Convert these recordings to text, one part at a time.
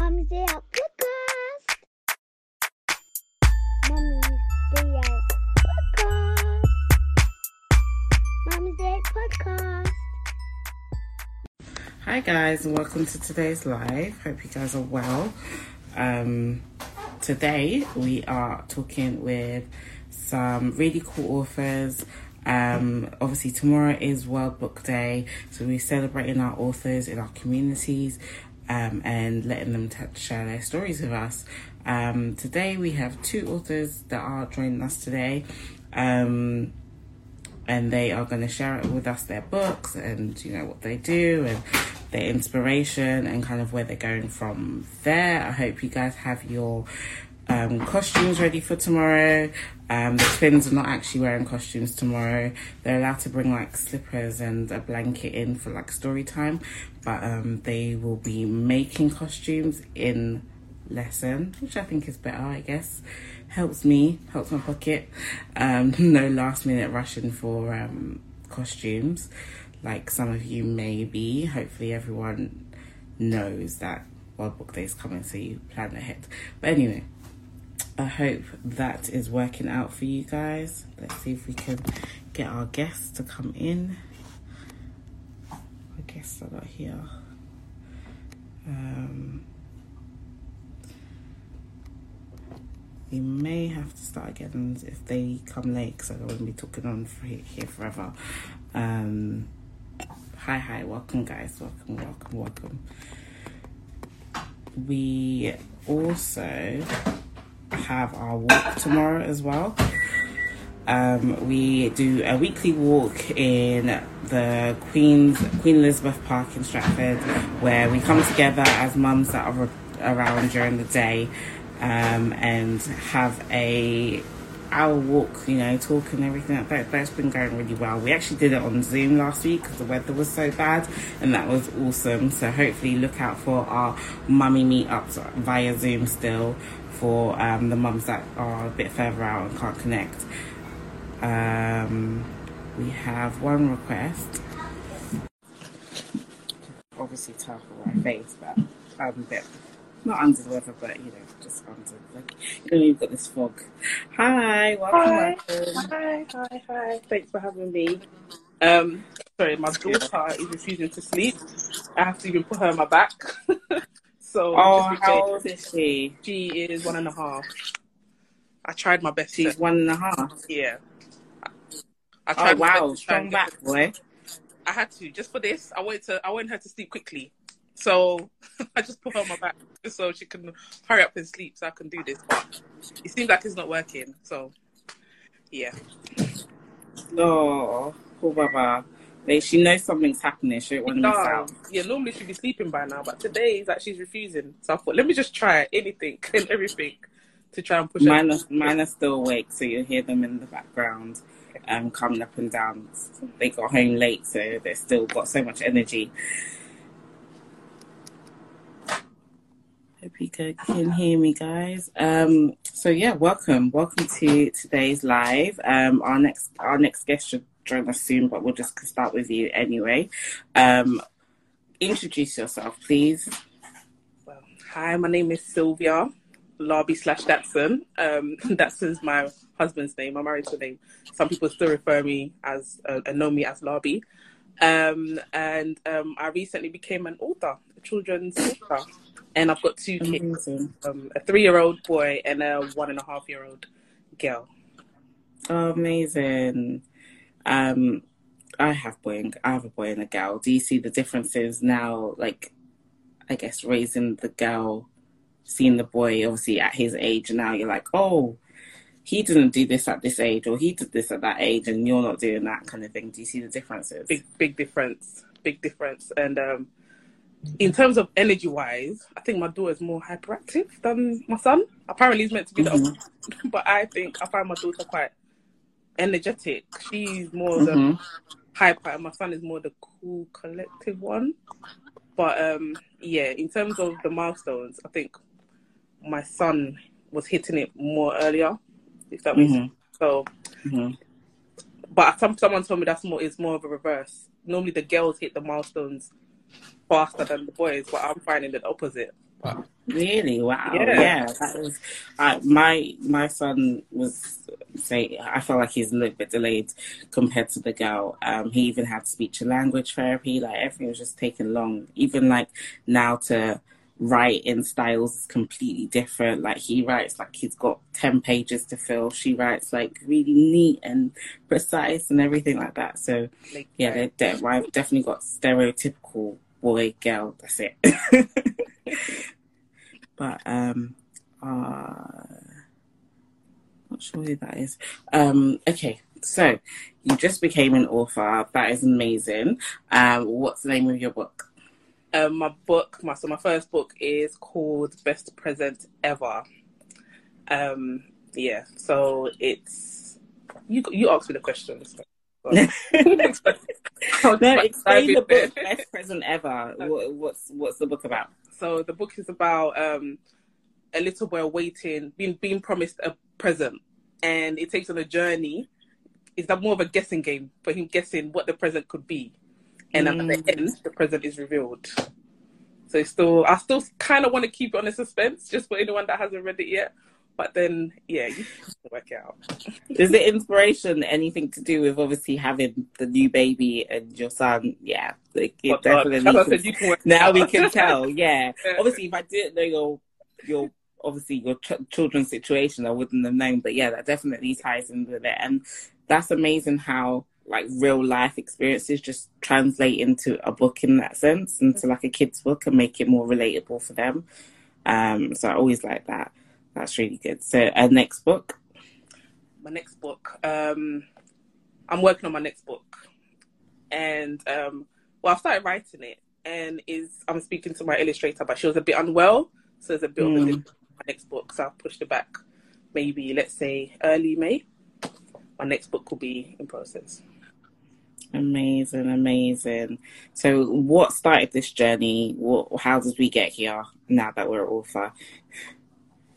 Mommy's Day Podcast. Out Podcast. Mommy's Day Out Podcast. Hi guys, and welcome to today's live. Hope you guys are well. Um, today we are talking with some really cool authors. Um, obviously tomorrow is World Book Day, so we're celebrating our authors in our communities um, and letting them share their stories with us. Um, today we have two authors that are joining us today. Um, and they are going to share it with us their books and you know what they do and their inspiration and kind of where they're going from there. I hope you guys have your um, costumes ready for tomorrow. Um, the twins are not actually wearing costumes tomorrow. They're allowed to bring like slippers and a blanket in for like story time, but um, they will be making costumes in lesson, which I think is better, I guess. Helps me, helps my pocket. Um, no last minute rushing for um, costumes, like some of you may be. Hopefully, everyone knows that World Book Day is coming, so you plan ahead. But anyway, I hope that is working out for you guys. Let's see if we can get our guests to come in. Our guests are not here. Um, we may have to start again if they come late because I don't want to be talking on for here forever. Um, hi, hi, welcome, guys. Welcome, welcome, welcome. We also have our walk tomorrow as well. Um, we do a weekly walk in the Queen's Queen Elizabeth Park in Stratford, where we come together as mums that are around during the day um, and have a hour walk, you know, talk and everything. That, that's been going really well. We actually did it on Zoom last week because the weather was so bad, and that was awesome. So hopefully, look out for our mummy meetups via Zoom still for um, the mums that are a bit further out and can't connect. Um, we have one request. Obviously, tough on my face, but I'm a bit not under the weather, but you know, just under like you know, you've got this fog. Hi, welcome. Hi, welcome. hi, hi, hi. Thanks for having me. Um, sorry, my daughter is refusing to sleep. I have to even put her on my back. so Oh, how old is she? she is one and a half. I tried my best. She's to, one and a half. yeah. I Oh tried my wow, strong back, boy. I had to just for this. I wanted to. I wanted her to sleep quickly, so I just put her on my back so she can hurry up and sleep, so I can do this. But it seems like it's not working. So yeah, No, poor Baba. Like, she knows something's happening. She don't want to miss out. yeah. Normally she'd be sleeping by now, but today is like she's refusing. So I thought, let me just try anything and everything to try and push her. Mine are, mine are still awake, so you'll hear them in the background, um, coming up and down. They got home late, so they've still got so much energy. Hope you can hear me, guys. Um, so yeah, welcome, welcome to today's live. Um, our next, our next guest should join us soon, but we'll just start with you anyway. Um, introduce yourself, please. Well, hi, my name is Sylvia Larby slash Datsun. Um, Datsun's my husband's name. To a name. Some people still refer me as uh, and know me as Larby. Um, and um, I recently became an author, a children's author, and I've got two kids. Um, a three-year-old boy and a one and a half-year-old girl. Amazing. Um, I have boy and I have a boy and a girl. Do you see the differences now? Like, I guess raising the girl, seeing the boy obviously at his age, now you're like, oh, he didn't do this at this age, or he did this at that age, and you're not doing that kind of thing. Do you see the differences? big big difference big difference and um in terms of energy wise i think my daughter's more hyperactive than my son apparently he's meant to be the Mhm. opposite but i think i find my daughter quite energetic she's more the Mhm. hyper and my son is more the cool collective one but um yeah in terms of the milestones i think my son was hitting it more earlier if that makes Mhm. sense so Mhm. but some, someone told me that's more it's more of a reverse. Normally the girls hit the milestones faster than the boys, but I'm finding it opposite. But Really? Wow. Yeah. Yeah. that was uh, my my son was say I felt like he's a little bit delayed compared to the girl. Um, he even had speech and language therapy. Like everything was just taking long. Even like now to write in styles is completely different. Like he writes like he's got ten pages to fill. She writes like really neat and precise and everything like that. So like, yeah, I've definitely got stereotypical boy girl. That's it. but um, uh, not sure who that is. Um, okay, so you just became an author. That is amazing. Um, what's the name of your book? um, my book, my so my first book is called Best Present Ever. Um, yeah, so it's you. You asked me the questions. So. I'll No, explain the book. Best present ever. What, what's what's the book about? So the book is about um, a little boy waiting, being being promised a present, and it takes on a journey. It's like more of a guessing game for him guessing what the present could be, and at the Mm. end, the present is revealed. So it's still, I still kind of want to keep it on a suspense, just for anyone that hasn't read it yet. But then, yeah, you can work it out. Is the inspiration anything to do with obviously having the new baby and your son? Yeah, like it But, uh, definitely. I can- can now we can tell. Yeah, Yeah. obviously, if I didn't know your your obviously your ch- children's situation, I wouldn't have known. But yeah, that definitely ties in with it, and that's amazing how like real life experiences just translate into a book in that sense, into like a kid's book, and make it more relatable for them. Um, so I always like that. That's really good. So, uh, next book. my next book. Um, I'm working on my next book, and um, well, I've started writing it, and is I'm speaking to my illustrator, but she was a bit unwell, so there's a bit of a Mm. delay my next book, so I've pushed it back. Maybe let's say early May. My next book will be in process. Amazing, amazing. So, what started this journey? What, how did we get here? Now that we're author,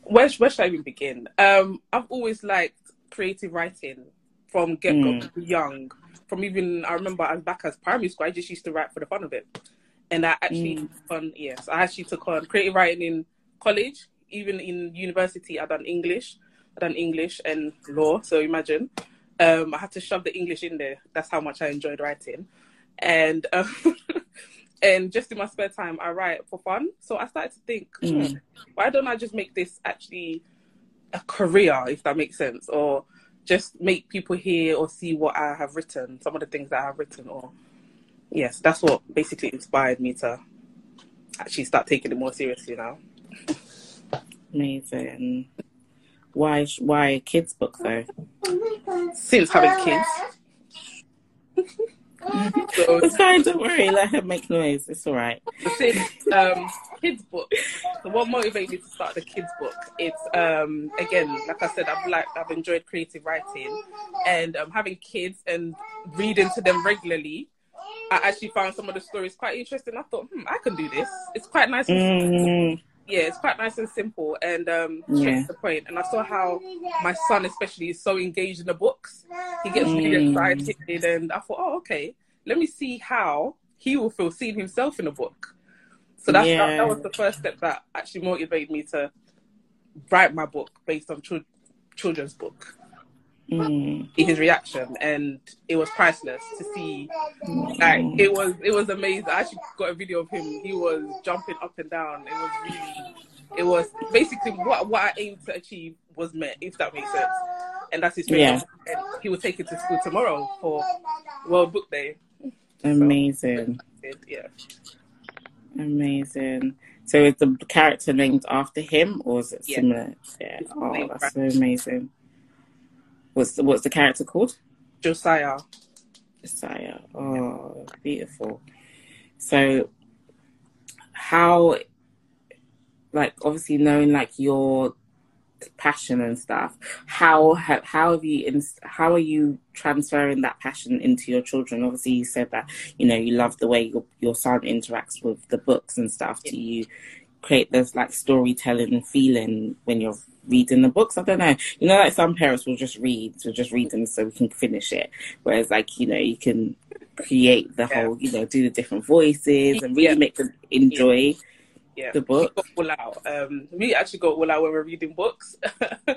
Where, where should I even begin? Um, I've always liked creative writing from get Mm. young. From even I remember as back as primary school, I just used to write for the fun of it. And I actually Mm. took on yes, I actually took on creative writing in college, even in university. I done English, I done English and law. So imagine, um, I had to shove the English in there. That's how much I enjoyed writing, and um, and just in my spare time, I write for fun. So I started to think, Mm. hmm, why don't I just make this actually a career, if that makes sense, or just make people hear or see what I have written, some of the things that I have written, or yes, that's what basically inspired me to actually start taking it more seriously now. amazing. Why? Why a kids book though? Since having kids, so fine. Don't worry. Let her make noise. It's all right. since um, kids book. So what motivated me to start the kids book? It's um, again, like I said, I've like I've enjoyed creative writing, and um, having kids and reading to them regularly. I actually found some of the stories quite interesting. I thought, hmm, I can do this. It's quite nice. Mm, yeah, it's quite nice and simple, and um, Yeah. the point. And I saw how my son, especially, is so engaged in the books. He gets really Mm. excited, and I thought, oh, okay, let me see how he will feel seeing himself in a book. So that's that, Yeah. that was the first step that actually motivated me to write my book based on chil- children's book. Mm, His reaction, and it was priceless to see. Like it was, it was amazing. I actually got a video of him. He was jumping up and down. It was really, it was basically what what I aimed to achieve was met, if that makes sense. And that's his. Yeah. And he will take it to school tomorrow for World Book Day. amazing, Yeah. amazing. So is the character named after him, or is it Yeah. similar? Yeah. Oh, that's so amazing. What's the, what's the character called? Josiah. Josiah. Oh, beautiful. So, how, like, obviously knowing like your passion and stuff, how how, how have you in, how are you transferring that passion into your children? Obviously, you said that you know you love the way your your son interacts with the books and stuff. Do you create this like storytelling feeling when you're reading the books? I don't know. You know, like some parents will just read, will just read them so we can finish it. Whereas, like you know, you can create the Yeah. whole, you know, do the different voices and really Yeah. make them enjoy Yeah, the book. all out. Um, we actually go all out when we're reading books.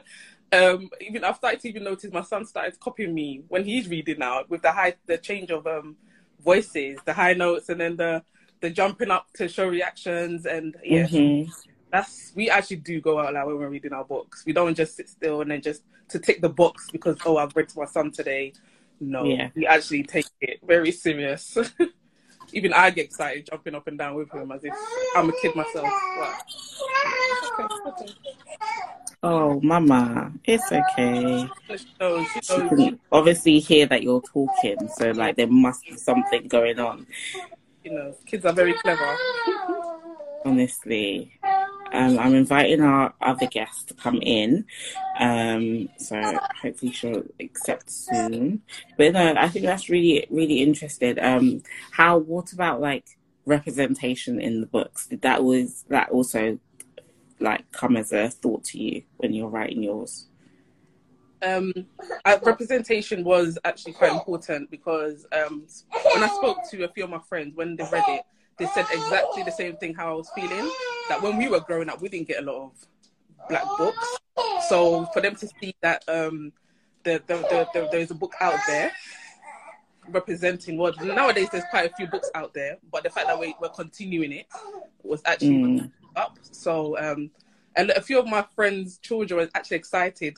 um, even I've started to even notice my son started copying me when he's reading now with the high, the change of um voices, the high notes, and then the the jumping up to show reactions, and yeah, Mhm. That's we actually do go out loud when we're reading our books. We don't just sit still and then just to tick the box because oh I've read to my son today. No, Yeah. we actually take it very serious. Even I get excited jumping up and down with him as if I'm a kid myself. Okay, okay. Oh, Mama, it's okay. She knows, she She knows. can obviously hear that you're talking, so like there must be something going on. You know, kids are very clever. Honestly, um, I'm inviting our other guest to come in, um, so hopefully she'll accept soon. But no, I think that's really, really interesting. Um, how? What about like representation in the books? Did that was that also like come as a thought to you when you're writing yours? um, uh, representation was actually quite important because um, when I spoke to a few of my friends when they read it, they said exactly the same thing how I was feeling. That when we were growing up, we didn't get a lot of black books. So for them to see that um, the, the, the, the, there's a book out there representing what nowadays there's quite a few books out there, but the fact that we, we're continuing it was actually Mm. up. So um, and a few of my friends' children were actually excited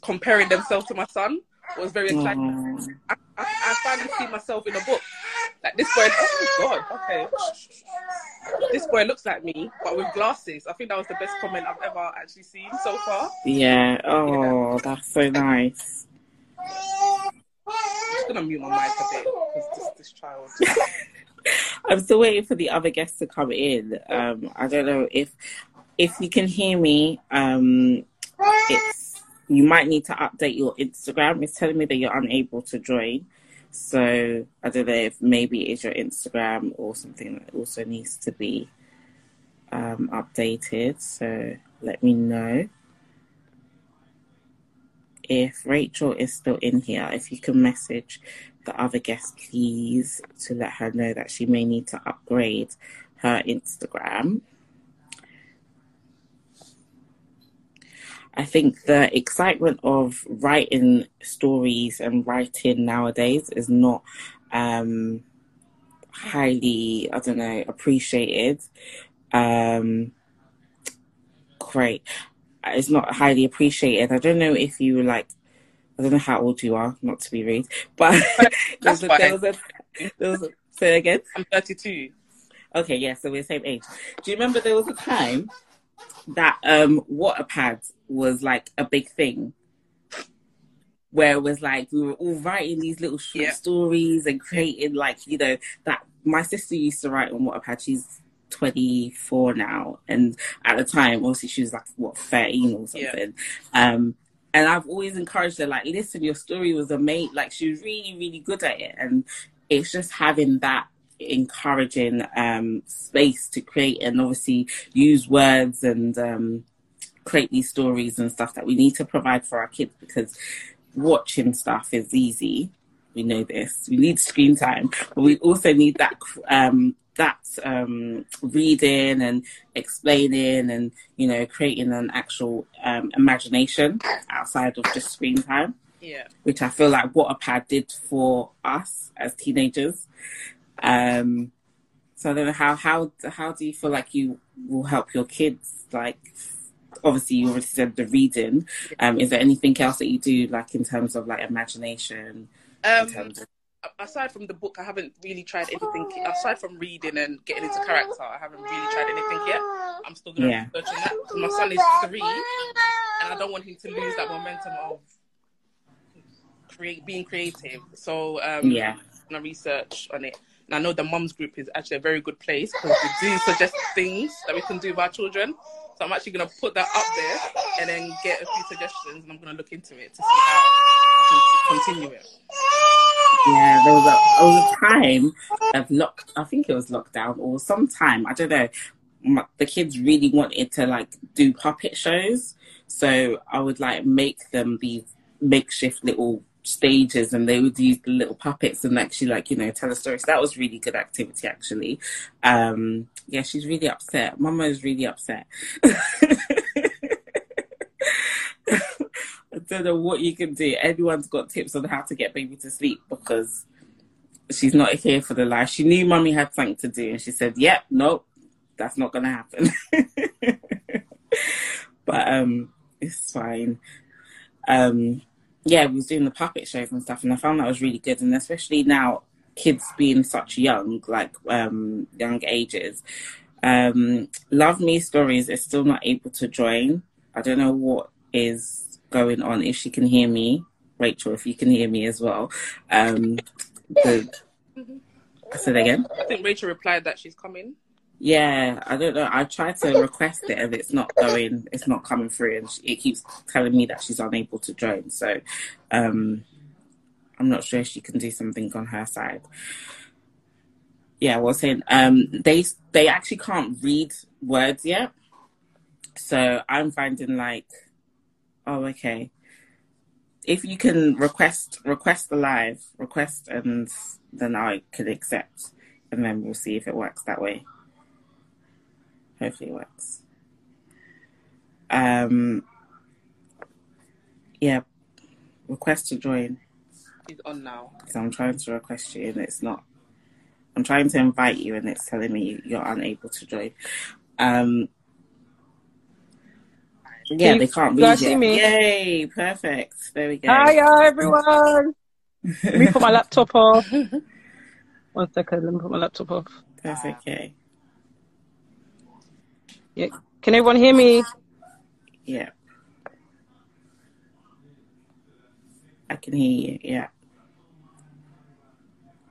comparing themselves to my son was very exciting. Oh, I, I, I finally see myself in a book. Like this boy, oh God, okay. This boy looks like me, but with glasses. I think that was the best comment I've ever actually seen so far. yeah. Oh, that's so nice. I'm just gonna mute my mic a bit because this, this child. I'm still waiting for the other guests to come in. Um, I don't know if if you can hear me. Um, it's you might need to update your Instagram. It's telling me that you're unable to join. So I don't know if maybe it's your Instagram or something that also needs to be um, updated. So let me know. If Rachel is still in here, if you can message the other guest, please, to let her know that she may need to upgrade her Instagram. I think the excitement of writing stories and writing nowadays is not um, highly, I don't know, appreciated. Um, great. It's not highly appreciated. I don't know if you like, I don't know how old you are, not to be rude, but there That's was a, there was a, there was a, say again. I'm 32. Okay, yeah, so we're the same age. Do you remember there was a time that um Wattpad was like a big thing? Where it was like we were all writing these little short Yeah. stories and creating like, you know, that my sister used to write on Wattpad. She's 24 now. And at the time, obviously she was like, what, 13 or Yeah. something. Um and I've always encouraged her, like, listen, your story was amazing. Like, she was really, really good at it. And it's just having that encouraging um, space to create and obviously use words and um, create these stories and stuff that we need to provide for our kids because watching stuff is easy. We know this. We need screen time, but we also need that um, that um, reading and explaining and you know creating an actual um, imagination outside of just screen time Yeah. which I feel like Wattpad did for us as teenagers. Um, so I don't know how how how do you feel like you will help your kids? Like, obviously you already said the reading. Um, is there anything else that you do like in terms of like imagination? Um, of, aside from the book, I haven't really tried anything. Aside from reading and getting into character, I haven't really tried anything yet. I'm still going to Yeah. research on that because my son is three, and I don't want him to lose that momentum of create being creative. So um, yeah, gonna research on it. And I know the mums group is actually a very good place because they do suggest things that we can do with our children. So I'm actually gonna put that up there and then get a few suggestions, and I'm gonna look into it to see how I can continue it. yeah. There was a there was a time of lock. I think it was lockdown or sometime. I don't know. My, the kids really wanted to like do puppet shows, so I would like make them these makeshift little stages and they would use the little puppets and actually like you know tell a story so that was really good activity actually um yeah she's really upset mama is really upset I don't know what you can do. Everyone's got tips on how to get baby to sleep because she's not here for the life. She knew mummy had something to do and she said, Yep, nope, that's not gonna happen. but um it's fine. Um yeah, we was doing the puppet shows and stuff and I found that was really good and especially now kids being such young, like um young ages. Um Love Me Stories is still not able to join. I don't know what is going on if she can hear me. Rachel, if you can hear me as well. Um the I said again. I think Rachel replied that she's coming. Yeah, I don't know. I tried to request it and it's not going. It's not coming through, and it keeps telling me that she's unable to join. So, um, I'm not sure she can do something on her side. Yeah, was saying um, they they actually can't read words yet, so I'm finding like, oh okay, if you can request request the live request and then I can accept, and then we'll see if it works that way. Hopefully, it works. Um, yeah, request to join. She's on now. So I'm trying to request you, and it's not. I'm trying to invite you, and it's telling me you're unable to join. Um, yeah, Can they can't read yet. see me? Yay! Perfect. There we go. Hiya, everyone. Let me put my laptop off. One second, let me put my laptop off. That's okay. Yeah. Can everyone hear me? Yeah. I can hear you. Yeah.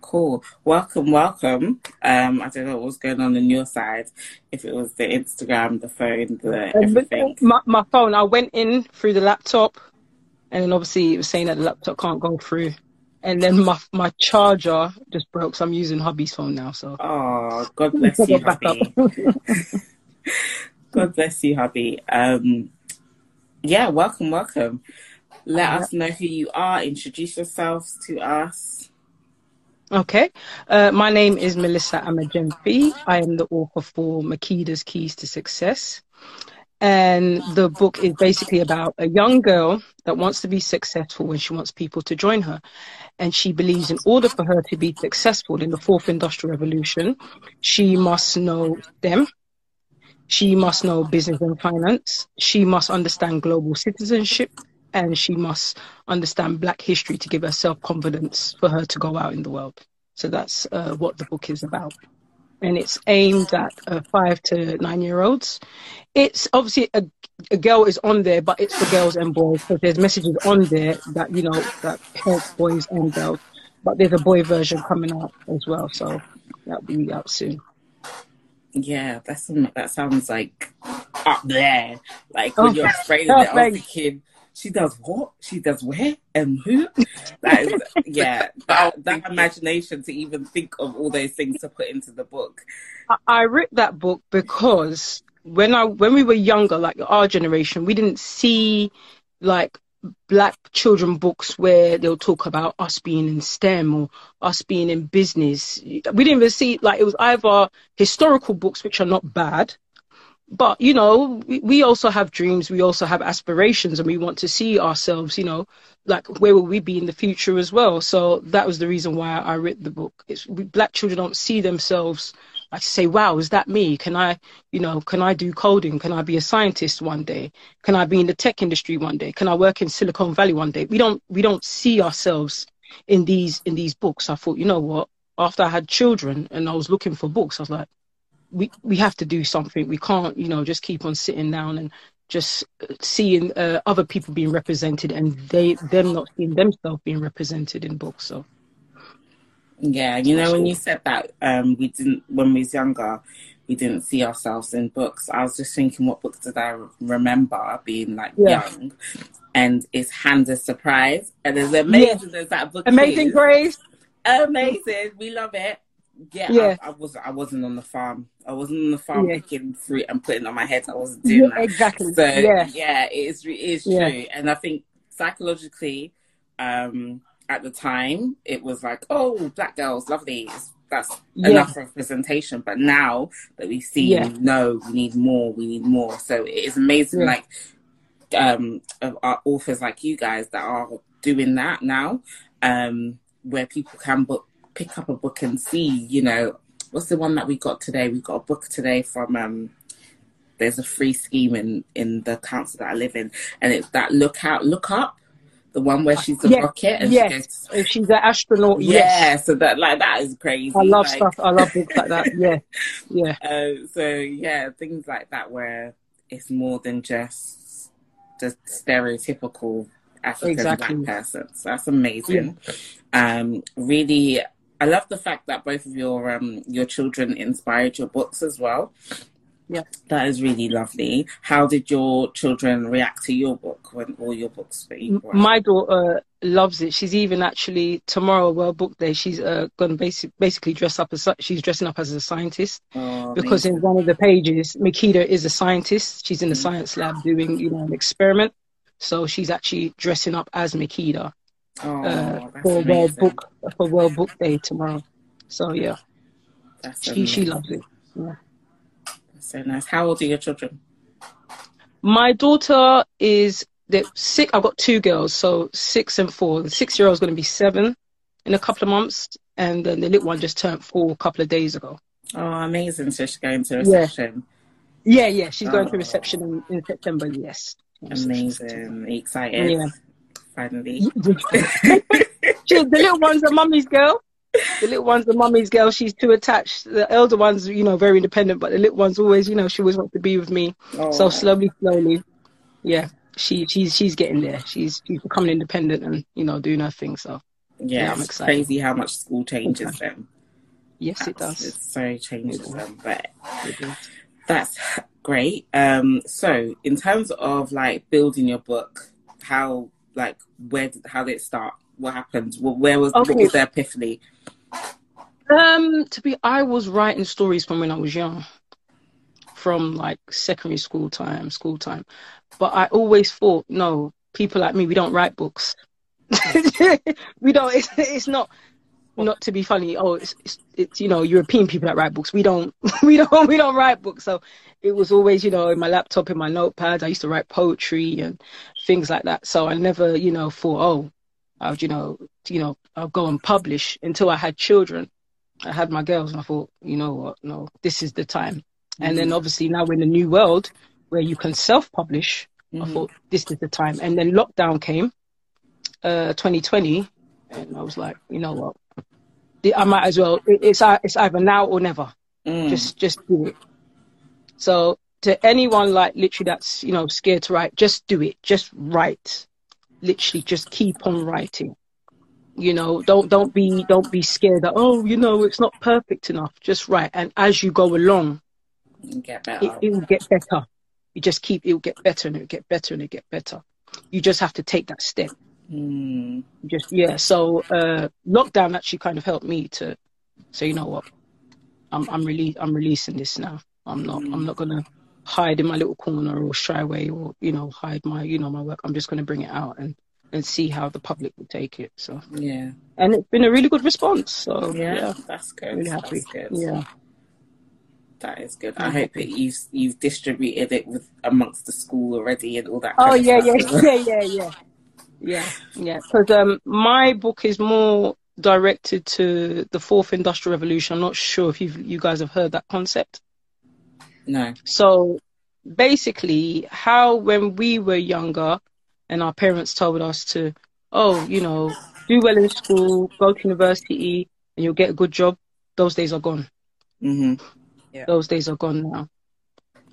Cool. Welcome, welcome. Um, I don't know what was going on on your side. If it was the Instagram, the phone, the everything. My, my phone, I went in through the laptop, and then obviously it was saying that the laptop can't go through. And then my my charger just broke, so I'm using hubby's phone now. So Oh, God bless you, hubby. God bless you, hubby. Um, yeah, welcome, welcome. Let us know who you are. Introduce yourselves to us. Okay. Uh, my name is Melissa Amajemfi. I am the author for Makida's Keys to Success. And the book is basically about a young girl that wants to be successful when she wants people to join her. And she believes in order for her to be successful in the fourth industrial revolution, she must know them. She must know business and finance. She must understand global citizenship. And she must understand black history to give her self confidence for her to go out in the world. So that's uh, what the book is about. And it's aimed at uh, five to nine year olds. It's obviously a, a girl is on there, but it's for girls and boys. So there's messages on there that, you know, that help boys and girls. But there's a boy version coming out as well. So that'll be out soon. Yeah, that's that sounds like up there. Like when Oh, you're explaining it, I was thanks. thinking, she does what? She does where and who? That is, yeah, that, that imagination to even think of all those things to put into the book. I, I wrote that book because when I when we were younger, like our generation, we didn't see like black children books where they'll talk about us being in STEM or us being in business. We didn't even see like it was either historical books which are not bad, but you know we, we also have dreams, we also have aspirations, and we want to see ourselves, you know, like where will we be in the future as well. So that was the reason why I wrote the book. It's we, black children don't see themselves like say, wow, is that me? Can I, you know, can I do coding? Can I be a scientist one day? Can I be in the tech industry one day? Can I work in Silicon Valley one day? We don't we don't see ourselves in these in these books. I thought, you know what? After I had children and I was looking for books, I was like, we we have to do something. We can't, you know, just keep on sitting down and just seeing uh, other people being represented and they them not seeing themselves being represented in books. So Yeah, you know, when you said that, um, we didn't when we was younger, we didn't see ourselves in books. I was just thinking, what books did I remember being like Yeah. young? And it's Handa's Surprise, and it's amazing. There's that book. Amazing. Grace. amazing. We love it. Yeah, Yeah. I, I was. I wasn't on the farm. I wasn't on the farm Yeah. picking fruit and putting it on my head. I wasn't doing Yeah, that. exactly. So Yeah. yeah, it is. It is true. And I think psychologically, um, at the time it was like, oh, black girls, lovely. That's enough representation. But now that we see, Yeah. no, we need more. We need more. So it is amazing, like um, our authors like you guys that are doing that now, um, where people can book, pick up a book and see, you know, what's the one that we got today? We got a book today from um, there's a free scheme in in the council that I live in, and it's that look out, look up, the one where she's a Yes, rocket and yes. she goes. If she's an astronaut, Yeah, yes. so that like that is crazy. I love like, stuff. I love books like that. Yeah, yeah, Uh, so yeah, things like that where it's more than just the stereotypical African Exactly. black person. So that's amazing. Um, really, I love the fact that both of your um your children inspired your books as well. Yeah. that is really lovely. How did your children react to your book when all your books were? My daughter loves it. She's even actually tomorrow, World Book Day. She's uh, gonna basic, basically dress up as she's dressing up as a scientist oh, because amazing. in one of the pages, Makita is a scientist. She's in the science lab doing you know an experiment. So she's actually dressing up as Makita oh, uh, for World. Book for World Book Day tomorrow. So yeah, That's she she loves it. Yeah. That's so nice. How old are your children? My daughter is the six. I've got two girls, so six and four. The six-year-old is going to be seven in a couple of months, and then the little one just turned four a couple of days ago. Oh, amazing! So she's going to Yeah. reception. Yeah, yeah, she's going to Oh. reception in, in September. Yes. Amazing. Excited. Yeah. Finally. the little one's a mummy's girl. The little one's a mummy's girl. She's too attached. The elder one's, you know, very independent, but the little one's always, you know, she always wants to be with me. Oh, So slowly, slowly, yeah, she she's she's getting there. She's she's becoming independent and you know doing her thing. So yeah, yeah, I'm it's excited. crazy how much school changes them. yes, it does. It so changes It them, but that's great. Um, so in terms of like building your book, how like where did, how did it start? What happened? Wh- Where was what was the epiphany? Um, to be, I was writing stories from when I was young, from like secondary school time, school time. But I always thought, no, people like me, we don't write books. we don't. It's, it's not not to be funny. Oh, it's, it's it's you know European people that write books. We don't. We don't. We don't write books. So it was always you know in my laptop, in my notepad. I used to write poetry and things like that. So I never you know thought, oh, I would you know you know I'll go and publish until I had children. I had my girls and I thought, you know what, no, this is the time. And then obviously now we're in a new world where you can self-publish. I Mhm. thought this is the time. And then lockdown came, uh, 2020, and I was like, you know what, I might as well. it- It's it's either now or never. Mm. Just just do it. So to anyone like literally that's you know scared to write, just do it. Just write. Literally, just keep on writing. You know, don't don't be don't be scared that oh you know it's not perfect enough. Just write, and as you go along, get better. it, it will get better. You just keep it will get better and it will get better and it will get better. You just have to take that step. Mm. Just yeah. So uh, lockdown actually kind of helped me to say, you know what, I'm I'm rele- I'm releasing this now. I'm not I'm not gonna hide in my little corner or shy away or you know hide my you know my work. I'm just gonna bring it out and and see how the public will take it. So Yeah. and it's been a really good response. So Yeah, yeah, that's good. really happy. That's good. Yeah. That is good. I hope that you've you've distributed it with amongst the school already and all that. Oh kind of yeah, stuff. yeah, yeah, yeah, yeah, yeah, yeah. Because um, my book is more directed to the fourth industrial revolution. I'm not sure if you you guys have heard that concept. No. So basically, how when we were younger, and our parents told us to, oh, you know, do well in school, go to university, and you'll get a good job. Those days are gone. Mm-hmm. Yeah. Those days are gone now.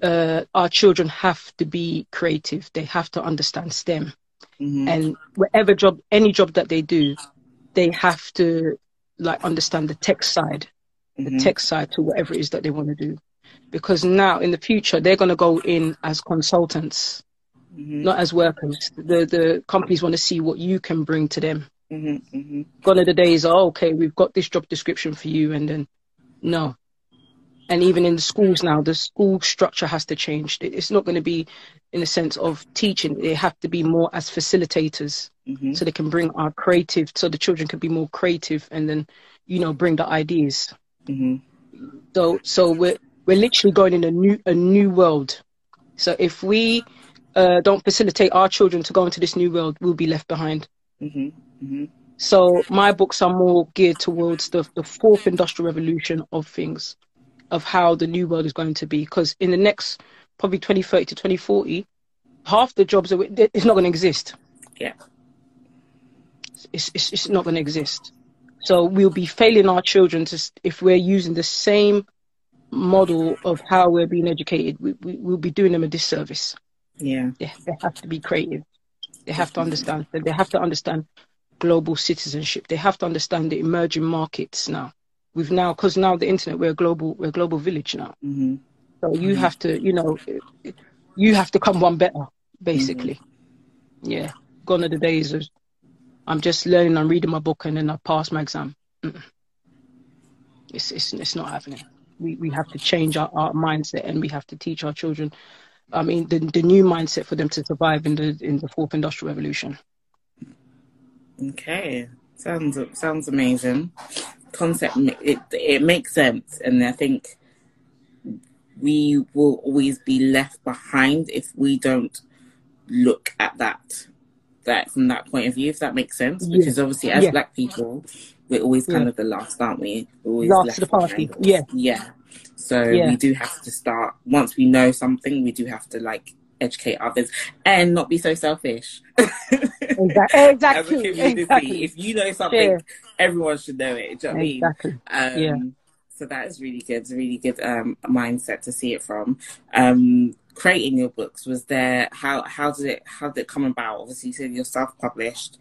Uh, our children have to be creative. They have to understand STEM hmm and whatever job any job that they do they have to like understand the tech side the Mhm. tech side to whatever it is that they want to do. Because now in the future they're going to go in as consultants hmm not as workers. The the companies want to see what you can bring to them. Hmm hmm gone are the days oh okay we've got this job description for you and then no and even in the schools now, the school structure has to change. It's not going to be in the sense of teaching. They have to be more as facilitators, Mhm. so they can bring our creative, so the children can be more creative, and then you know bring the ideas. Mhm. So so we're we're literally going in a new a new world. So if we uh, don't facilitate our children to go into this new world, we'll be left behind. Mhm. Mhm. So my books are more geared towards the the fourth industrial revolution of things, of how the new world is going to be. Because in the next probably 2030 to 2040, half the jobs are it's not going to exist. Yeah. It's it's, it's not going to exist. So we'll be failing our children to if we're using the same model of how we're being educated. We, we we'll be doing them a disservice. Yeah. They, they have to be creative. They have to understand. They have to understand global citizenship. They have to understand the emerging markets now. We've now because now the internet we're a global we're a global village now. Mhm. So you have to you know you have to come one better basically. Yeah, gone are the days of I'm just learning. I'm reading my book and then I pass my exam. Mm-mm. It's it's it's not happening. We we have to change our, our mindset and we have to teach our children. I mean, the the new mindset for them to survive in the in the fourth industrial revolution. Okay, sounds sounds amazing. Concept it it makes sense, and I think we will always be left behind if we don't look at that that from that point of view. If that makes sense, Yeah. because obviously as Yeah. Black people, we're always kind Yeah. of the last, aren't we? We're always Last left to the party. behind. Yeah. yeah. So we do have to start once we know something. We do have to like educate others and not be so selfish. Exactly. as a Exactly. community. Exactly. If you know something, Yeah. everyone should know it. Do you know what Exactly. I mean? Yeah. Um, So that is really good. It's a really good um, mindset to see it from. Um, creating your books was there. How how did it how did it come about? Obviously, you said you're self published.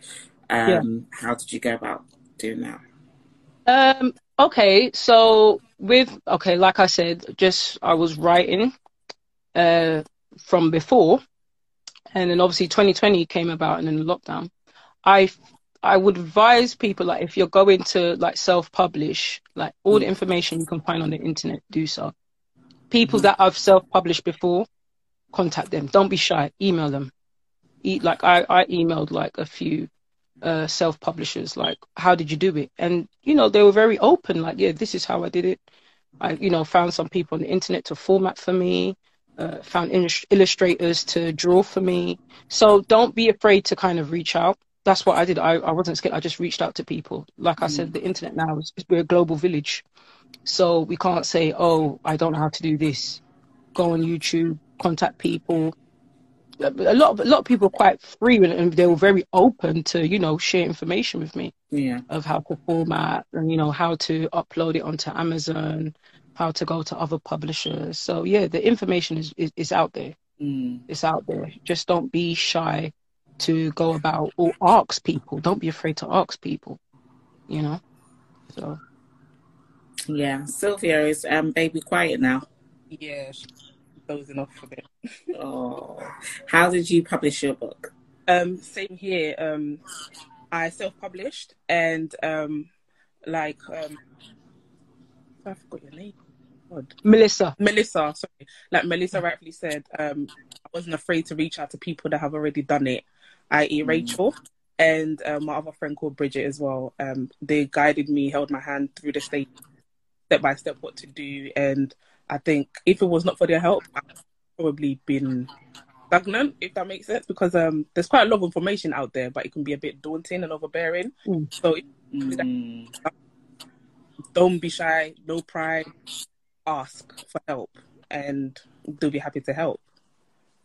Um, Yeah. How did you go about doing that? Um, okay, so with okay, like I said, just I was writing uh from before and then obviously 2020 came about and then lockdown. I I would advise people like if you're going to like self-publish, like all the information you can find on the internet, do so. People that I've self-published before, contact them. Don't be shy. Email them. E- like I, I emailed like a few uh, self-publishers like how did you do it and you know they were very open like yeah this is how i did it i you know found some people on the internet to format for me uh, found illus- illustrators to draw for me. So don't be afraid to kind of reach out. That's what i did. I, I wasn't scared. I just reached out to people. Like i said the internet now is we're a global village. So we can't say oh i don't know how to do this. Go on youtube contact people. A lot of a lot of people are quite free and- and they were very open to you know share information with me Yeah. of how to format and you know how to upload it onto Amazon, how to go to other publishers. So yeah, the information is is, is out there. Mm. It's out there. Just don't be shy to go about or ask people. Don't be afraid to ask people. You know. So Yeah. Sylvia is um baby quiet now. Yeah, she's dozing off a bit. Oh. How did you publish your book? Um, same here. Um, I self-published and um, like um, I forgot your name. God. Melissa. Melissa, sorry, like Melissa rightfully said, um, I wasn't afraid to reach out to people that have already done it, i.e., Rachel and uh, my other friend called Bridget as well. Um, they guided me, held my hand through the stage, step by step, what to do. And I think if it was not for their help, I'd probably been stagnant, if that makes sense, because um, there's quite a lot of information out there, but it can be a bit daunting and overbearing. Mm. So Mm. don't be shy, no pride, ask for help, and they'll be happy to help.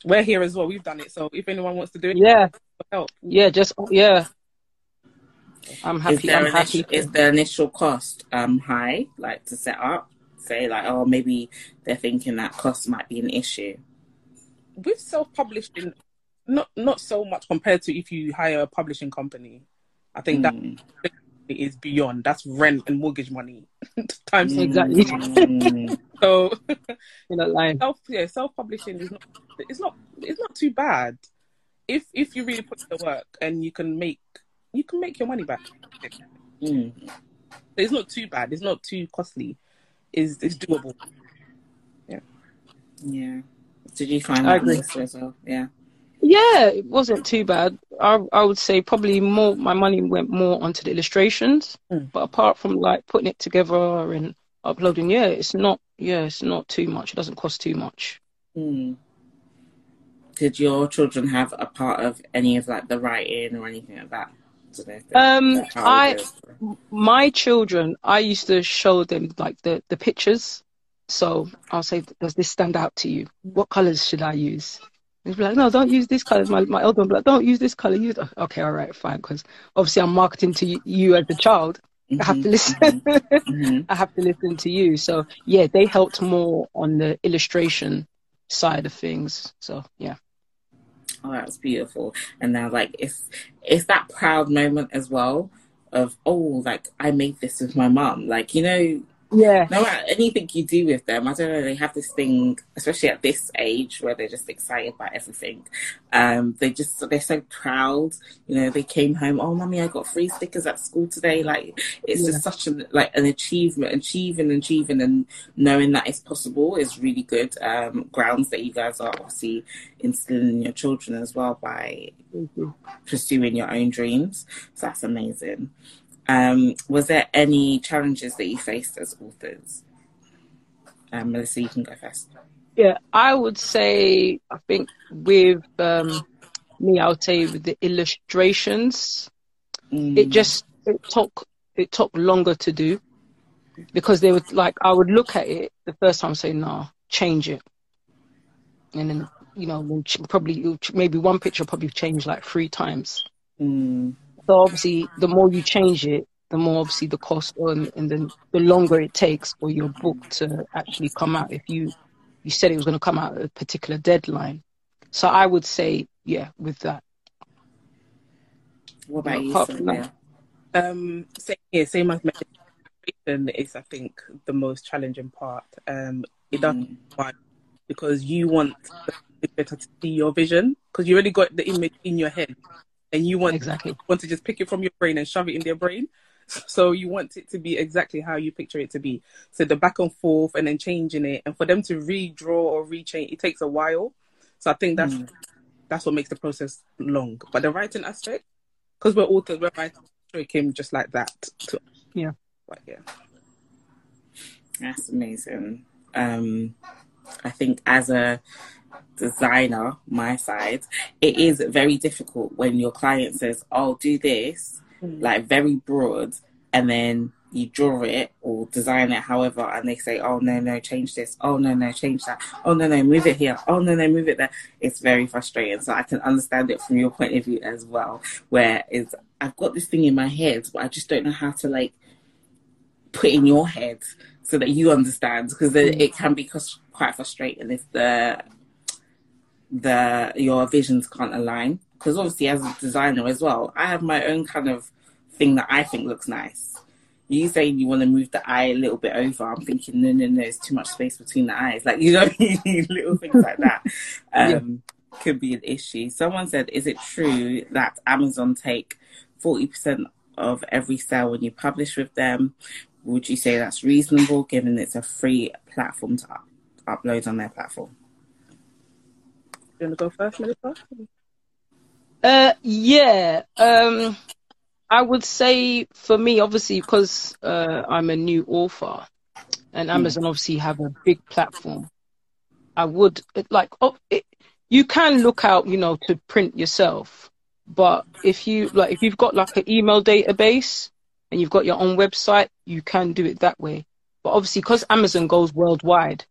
We're here as well. We've done it. So if anyone wants to do it, Yeah. for help. Yeah. Just yeah. I'm Is happy. there I'm initial, happy. is the initial cost um high, like to set up? Say like, oh, maybe they're thinking that cost might be an issue. With self-publishing, not not so much compared to if you hire a publishing company. I think Mm. that is beyond. That's rent and mortgage money times. Exactly. Mm. So You know, like self yeah self publishing is not it's not it's not too bad if if you really put the work and you can make you can make your money back. Mm. It's not too bad. It's not too costly. It's it's doable. Yeah. Yeah. Did you find I that agree. Melissa, as well? Yeah. Yeah, it wasn't too bad. I I would say probably more my money went more onto the illustrations, Mm. but apart from like putting it together and uploading, yeah, it's not yeah, it's not too much. It doesn't cost too much. Hmm. Did your children have a part of any of like the writing or anything like that? I don't know if they- Um, I- My children, I used to show them like the the pictures. So I'll say, does this stand out to you? What colors should I use? And they'd be like, no, don't use this color. My my elder like, don't use this color. Use okay, all right, fine. Because obviously I'm marketing to you, you as a child. I have to Mhm, listen. mhm, mhm. I have to listen to you. So yeah, they helped more on the illustration side of things. So yeah. Oh, that's beautiful. And now, like, it's it's that proud moment as well of oh, like I made this with my mom. Like, you know, Yeah. no matter anything you do with them, I don't know, they have this thing, especially at this age where they're just excited about everything. Um, they just they're so proud. You know, they came home, oh mommy, I got free stickers at school today. Like it's Yeah. just such an like an achievement, achieving, achieving and knowing that it's possible is really good. Um, grounds that you guys are obviously instilling in your children as well by pursuing your own dreams. So that's amazing. Um, was there any challenges that you faced as authors? Um, Melissa, you can go first. Yeah, I would say I think with um, me, I would say with the illustrations, Mm, it just it took it took longer to do because they would like I would look at it the first time and say no, change it, and then you know we'll ch- probably ch- maybe one picture probably change like three times. mm, So obviously, the more you change it, the more obviously the cost and, and then the longer it takes for your book to actually come out. If you you said it was going to come out at a particular deadline, so I would say yeah with that. what about you, Apart? Um, same here, same as meditation is, I think, the most challenging part. Um, it does Mm, fun because you want the better to see your vision because you already got the image in your head, and you want Exactly. want to just pick it from your brain and shove it in their brain. So you want it to be exactly how you picture it to be. So the back and forth and then changing it, and for them to redraw or rechange, it takes a while. So I think that's Mm. that's what makes the process long. But the writing aspect, because we're authors, we're writers, it came just like that. To, Yeah. But yeah. That's amazing. Um, I think as a designer, my side, it is very difficult when your client says, "Oh, do this," hmm. like very broad, and then you draw it or design it however, and they say, "Oh no, no, change this. Oh no, no, change that. Oh no, no, move it here. Oh no, no, move it there." It's very frustrating. So I can understand it from your point of view as well, where is I've got this thing in my head, but I just don't know how to like put in your head so that you understand because it, hmm. it can be quite frustrating if the the your visions can't align. Because obviously as a designer as well i have my own kind of thing that i think looks nice. You saying you want to move the eye a little bit over i'm thinking no no no there's too much space between the eyes. Like you know little things like that um could be an issue. Someone said is it true that amazon take 40% of every sale when you publish with them? Would you say that's reasonable given it's a free platform to up- upload on their platform? You want to go first, Melissa? Uh, yeah. Um, I would say for me, obviously, because uh, I'm a new author, and Amazon obviously have a big platform. I would it, like oh, it, you can look out, you know, to print yourself, but if you like, if you've got like an email database and you've got your own website, you can do it that way. But obviously, because Amazon goes worldwide,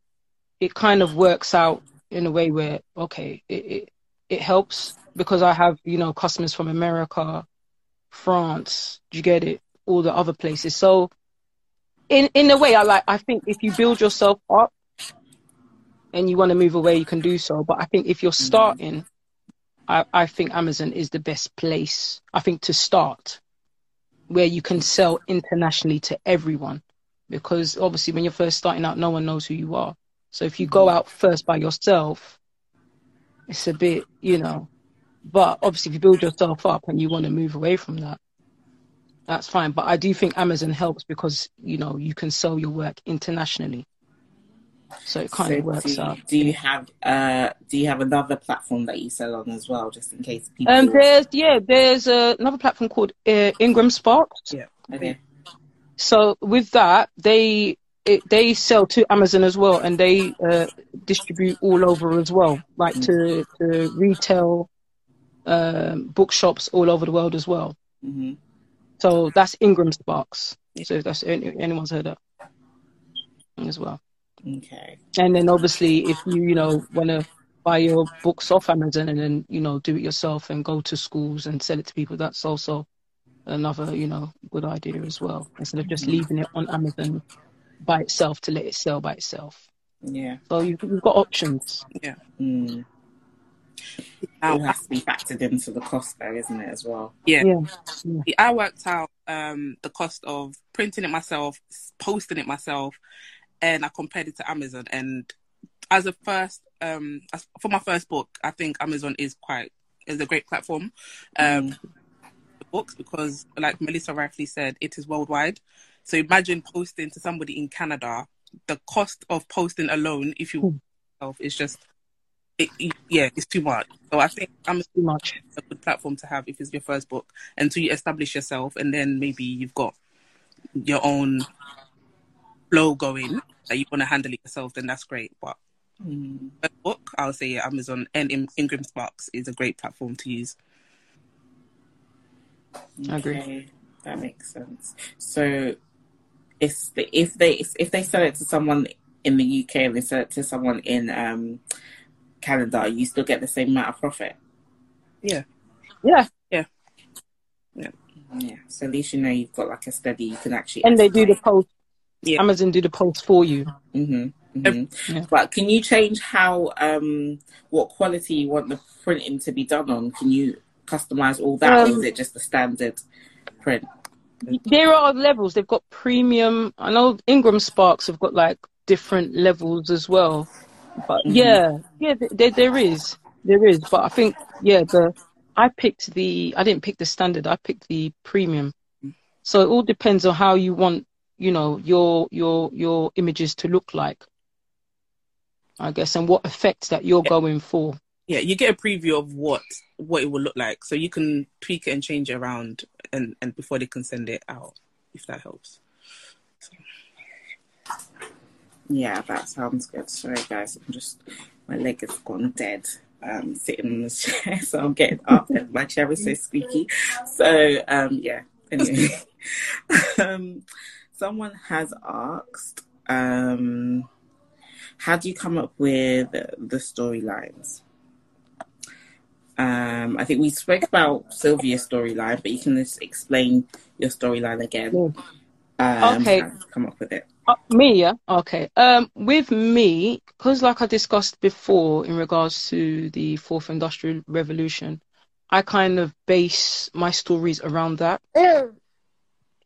it kind of works out in a way where okay, it, it it helps because I have, you know, customers from America, France, do you get it? All the other places. So in in a way I like I think if you build yourself up and you want to move away, you can do so. But I think if you're mm-hmm. starting, I, I think Amazon is the best place, I think, to start where you can sell internationally to everyone. Because obviously when you're first starting out, no one knows who you are. So if you go out first by yourself, it's a bit, you know. But obviously, if you build yourself up and you want to move away from that, that's fine. But I do think Amazon helps because you know you can sell your work internationally. So it kind So of works do, out. do you have uh do you have another platform that you sell on as well, just in case people? Um, there's yeah, there's uh, another platform called uh, Ingram Sparks. Yeah. okay. So with that, they it, they sell to Amazon as well, and they uh, distribute all over as well, like to to retail um, bookshops all over the world as well. hmm So that's Ingram Sparks. So if that's any, anyone's heard of as well. Okay. And then obviously, if you you know want to buy your books off Amazon and then you know do it yourself and go to schools and sell it to people, that's also another you know good idea as well. Instead of just leaving it on Amazon by itself to let it sell by itself. Yeah. So you've, you've got options. Yeah. Mm. Now, It has to be factored into the cost, though, isn't it, as well? yeah. Yeah. I worked out um, the cost of printing it myself, posting it myself, and I compared it to Amazon. And as a first, um, as, for my first book, I think Amazon is quite is a great platform um, Mm. books because, like Melissa rightfully said, it is worldwide. So imagine posting to somebody in Canada. The cost of posting alone, if you Hmm. yourself, is just it, it- yeah, it's too much. So I think Amazon Too much. a good platform to have if it's your first book until you establish yourself and then maybe you've got your own flow going that you want to handle it yourself then that's great but Mm. book i'll say yeah, amazon and In- ingram sparks is a great platform to use I agree. That makes sense. So, if the, if they if they sell it to someone in the UK and they sell it to someone in um, Canada, you still get the same amount of profit. yeah Yeah. Yeah. Yeah. Yeah. So at least you know you've got like a steady. You can actually. And they do the post. Yeah. Amazon do the post for you. hmm hmm Yeah. But can you change how um what quality you want the printing to be done on? Can you customize all that, or Um, is it just the standard print? There are levels. They've got premium. I know Ingram Sparks have got like different levels as well. But Mhm. yeah, yeah, there there is, there is. But I think yeah, the I picked the I didn't pick the standard. I picked the premium. So it all depends on how you want, you know, your your your images to look like. I guess and what effects that you're going for. Yeah you get a preview of what what it will look like so you can tweak it and change it around and and before they can send it out if that helps Yeah, that sounds good. Sorry, guys, I'm just my leg has gone dead. Um, sitting on the chair, so I'm getting up, and my chair is so squeaky. So, um, yeah. Anyway, um, someone has asked, um, how do you come up with the storylines? Um, I think we spoke about Sylvia's storyline, but you can just explain your storyline again. Um, Okay. come up with it. Uh, me, yeah. Okay. Um, with me, because like I discussed before in regards to the fourth industrial revolution, I kind of base my stories around that.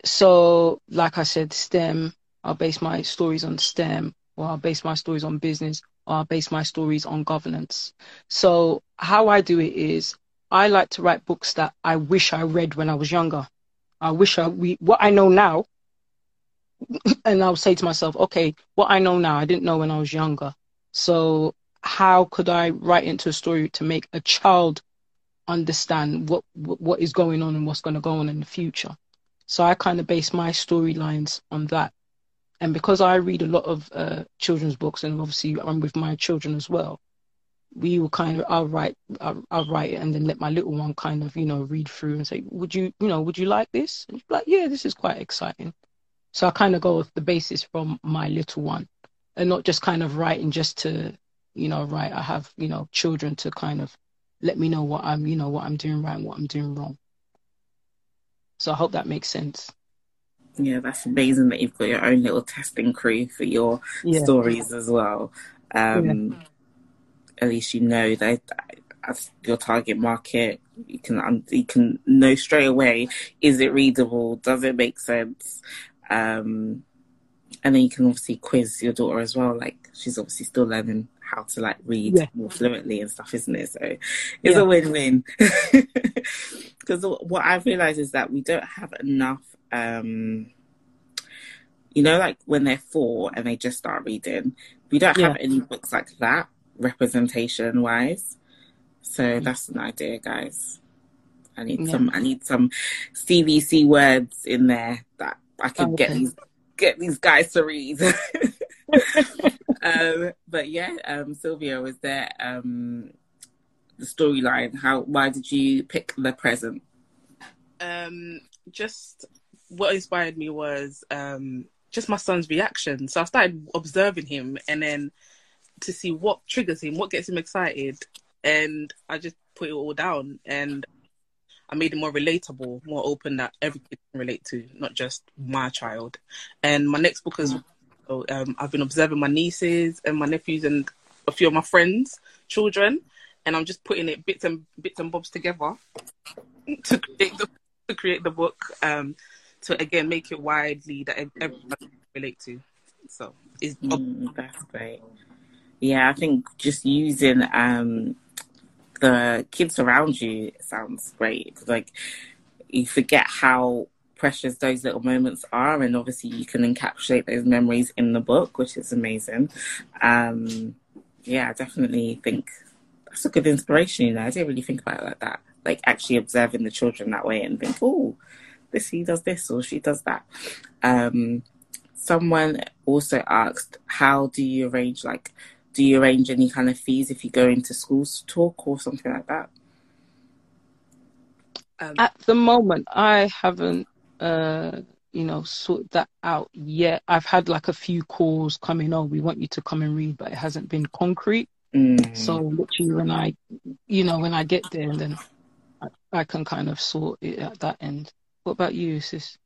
So, like I said, STEM. I'll base my stories on STEM, or I'll base my stories on business, I'll base my stories on governance. So, how I do it is, I like to write books that I wish I read when I was younger. I wish I we what I know now and I'll say to myself, okay, what I know now, I didn't know when I was younger. So how could I write into a story to make a child understand what what is going on and what's going to go on in the future? So I kind of base my storylines on that. And because I read a lot of uh, children's books, and obviously I'm with my children as well, we will kind of I'll write I'll, I'll write it and then let my little one kind of you know read through and say, would you you know would you like this? And like, yeah, this is quite exciting. So I kind of go with the basis from my little one and not just kind of writing just to, you know, write. I have, you know, children to kind of let me know what I'm, you know, what I'm doing right and what I'm doing wrong. So I hope that makes sense. Yeah, that's amazing that you've got your own little testing crew for your Yeah. stories as well. Um, At least you know that as your target market, you can um, you can know straight away: is it readable? Does it make sense? Um, and then you can obviously quiz your daughter as well. Like she's obviously still learning how to like read Yeah. more fluently and stuff, isn't it? So it's Yeah. a win-win. Because what I've realized is that we don't have enough. Um, you know, like when they're four and they just start reading. We don't have Yeah. any books like that, representation wise. So that's an idea, guys. I need Yeah. some. I need some CVC words in there that I can get these get these guys to read. um, but yeah, um, Sylvia, was there um, the storyline? How? Why did you pick the present? Um, just what inspired me was um, just my son's reaction. So I started observing him, and then to see what triggers him, what gets him excited, and I just put it all down, and I made it more relatable, more open that every kid can relate to, not just my child. And my next book is um, I've been observing my nieces and my nephews and a few of my friends' children, and I'm just putting it bits and bits and bobs together to create the to create the book. Um, to again make it widely that everyone can relate to. So it's Mm, that's great. Yeah, I think just using um, the kids around you sounds great. like you forget how precious those little moments are, and obviously you can encapsulate those memories in the book, which is amazing. Um, yeah, I definitely think that's a good inspiration. You know, I didn't really think about it like that. Like actually observing the children that way and think, oh, this he does this or she does that. Um, someone also asked, how do you arrange like do you arrange any kind of fees if you go into schools to talk or something like that? um, At the moment, I haven't, uh, you know, sorted that out yet. I've had like a few calls coming, oh, we want you to come and read, but it hasn't been concrete. Mm, So literally, when I, you know, when I get there, and then I, I can kind of sort it at that end. What about you, sis?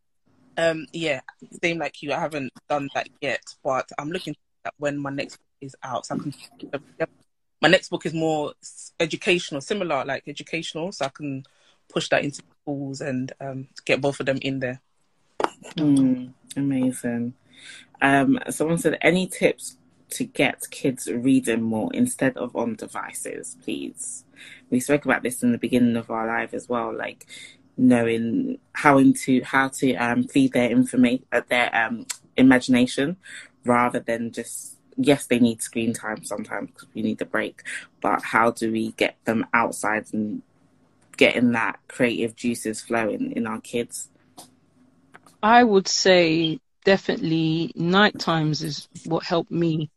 um, yeah, same like you. I haven't done that yet, but I'm looking at when my next book is out. So I can. My next book is more educational, similar like educational, so I can push that into schools and um, get both of them in there. mm, amazing. Um, someone said, any tips to get kids reading more instead of on devices, please? We spoke about this in the beginning of our live as well, like knowing how into how to um, feed their information, uh, their um, imagination, rather than just yes, they need screen time sometimes because we need a break, but how do we get them outside and getting that creative juices flowing in our kids? I would say definitely night times is what helped me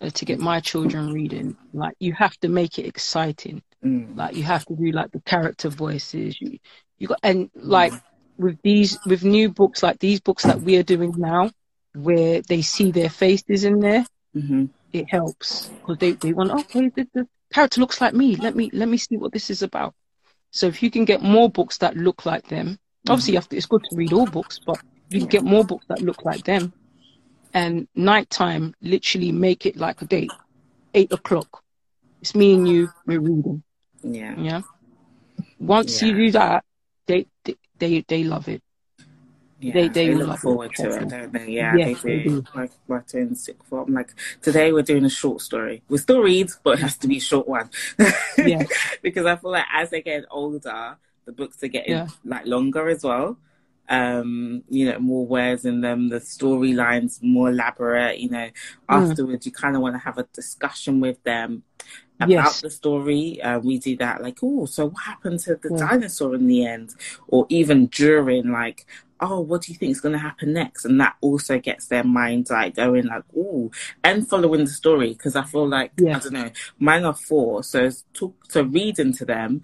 uh, to get my children reading. Like you have to make it exciting. Mm. Like you have to do like the character voices. You, you got and like with these with new books like these books that we are doing now, where they see their faces in there, hmm it helps because they they want okay the, the character looks like me. Let me let me see what this is about. So if you can get more books that look like them, obviously you have to, it's good to read all books, but you can get more books that look like them, and nighttime literally make it like a date, eight o'clock. It's me and you. We're reading. Yeah. Yeah. Once you do that, they they, they love it. Yeah, They- they look love it. forward to it, don't they? Yeah, Yes, they they do. do. Like we're doing sick form. Like today, we're doing a short story. We still read, but it has to be a short one. Yeah. because I feel like as they get older, the books are getting Yeah. like longer as well. Um, you know, more words in them. The storylines more elaborate. You know, Mm. afterwards, you kind of want to have a discussion with them about Yes. the story. Uh, we do that, like, oh, so what happened to the Yeah. dinosaur in the end? Or even during, like, oh, what do you think is going to happen next? And that also gets their minds like going, like, oh, and following the story. Because I feel like, Yeah. I don't know, mine are four. So, it's talk, so reading to them,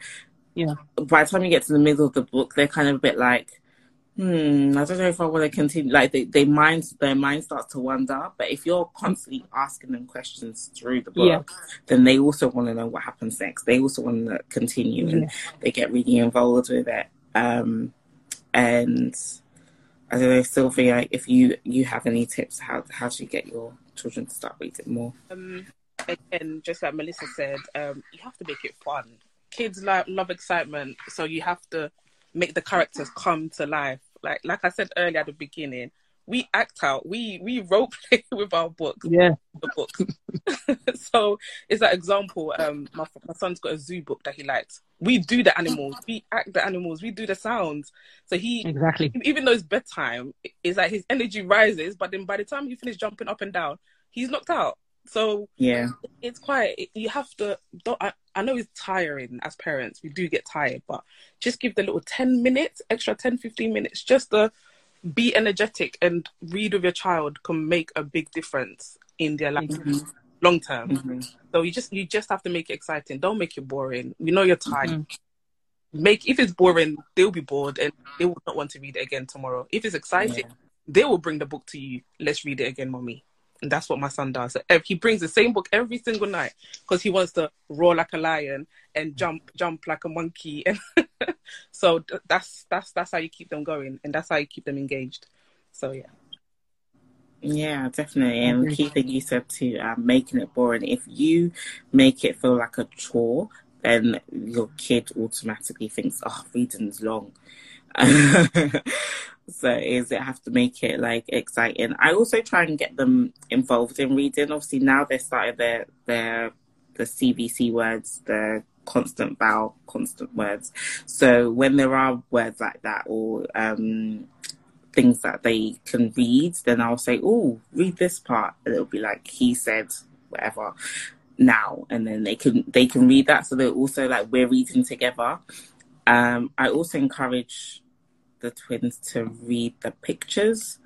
Yeah. by the time you get to the middle of the book, they're kind of a bit like, hmm, I don't know if I want to continue. Like they, they mind, their mind starts to wander. But if you're constantly asking them questions through the Yeah. book, then they also want to know what happens next. They also want to continue, and Yeah. they get really involved with it. Um, and I don't know, Sylvia, if you you have any tips, how how do you get your children to start reading more? Um, again, just like Melissa said, um, you have to make it fun. Kids like love excitement, so you have to make the characters come to life. Like like I said earlier at the beginning, we act out. We we role play with our books. Yeah. The books. so it's that example. Um, my my son's got a zoo book that he likes. We do the animals. We act the animals. We do the sounds. So he Exactly. even though it's bedtime, it's like his energy rises, but then by the time he finishes jumping up and down, he's knocked out. So Yeah. it's quite you have to don't I, I know it's tiring as parents we do get tired but just give the little 10 minutes extra 10 15 minutes just to be energetic and read with your child can make a big difference in their life Mhm. long term Mhm. so you just you just have to make it exciting don't make it boring you know you're tired Mhm. make if it's boring they'll be bored and they will not want to read it again tomorrow if it's exciting Yeah. they will bring the book to you. Let's read it again, mommy. And that's what my son does. So ev- he brings the same book every single night because he wants to roar like a lion and jump, jump like a monkey. And so that's that's that's how you keep them going, and that's how you keep them engaged. So yeah, Yeah, definitely. And the Agree. key thing you said too, um, making it boring. If you make it feel like a chore, then your kid automatically thinks, oh, reading's long. so is it have to make it like exciting. I also try and get them involved in reading. Obviously now they started their their the CVC words, the consonant vowel, consonant words. So when there are words like that or um things that they can read, then I'll say, "Oh, read this part," and it'll be like he said, whatever. Now, and then they can they can read that, so they're also like we're reading together. Um, I also encourage the twins to read the pictures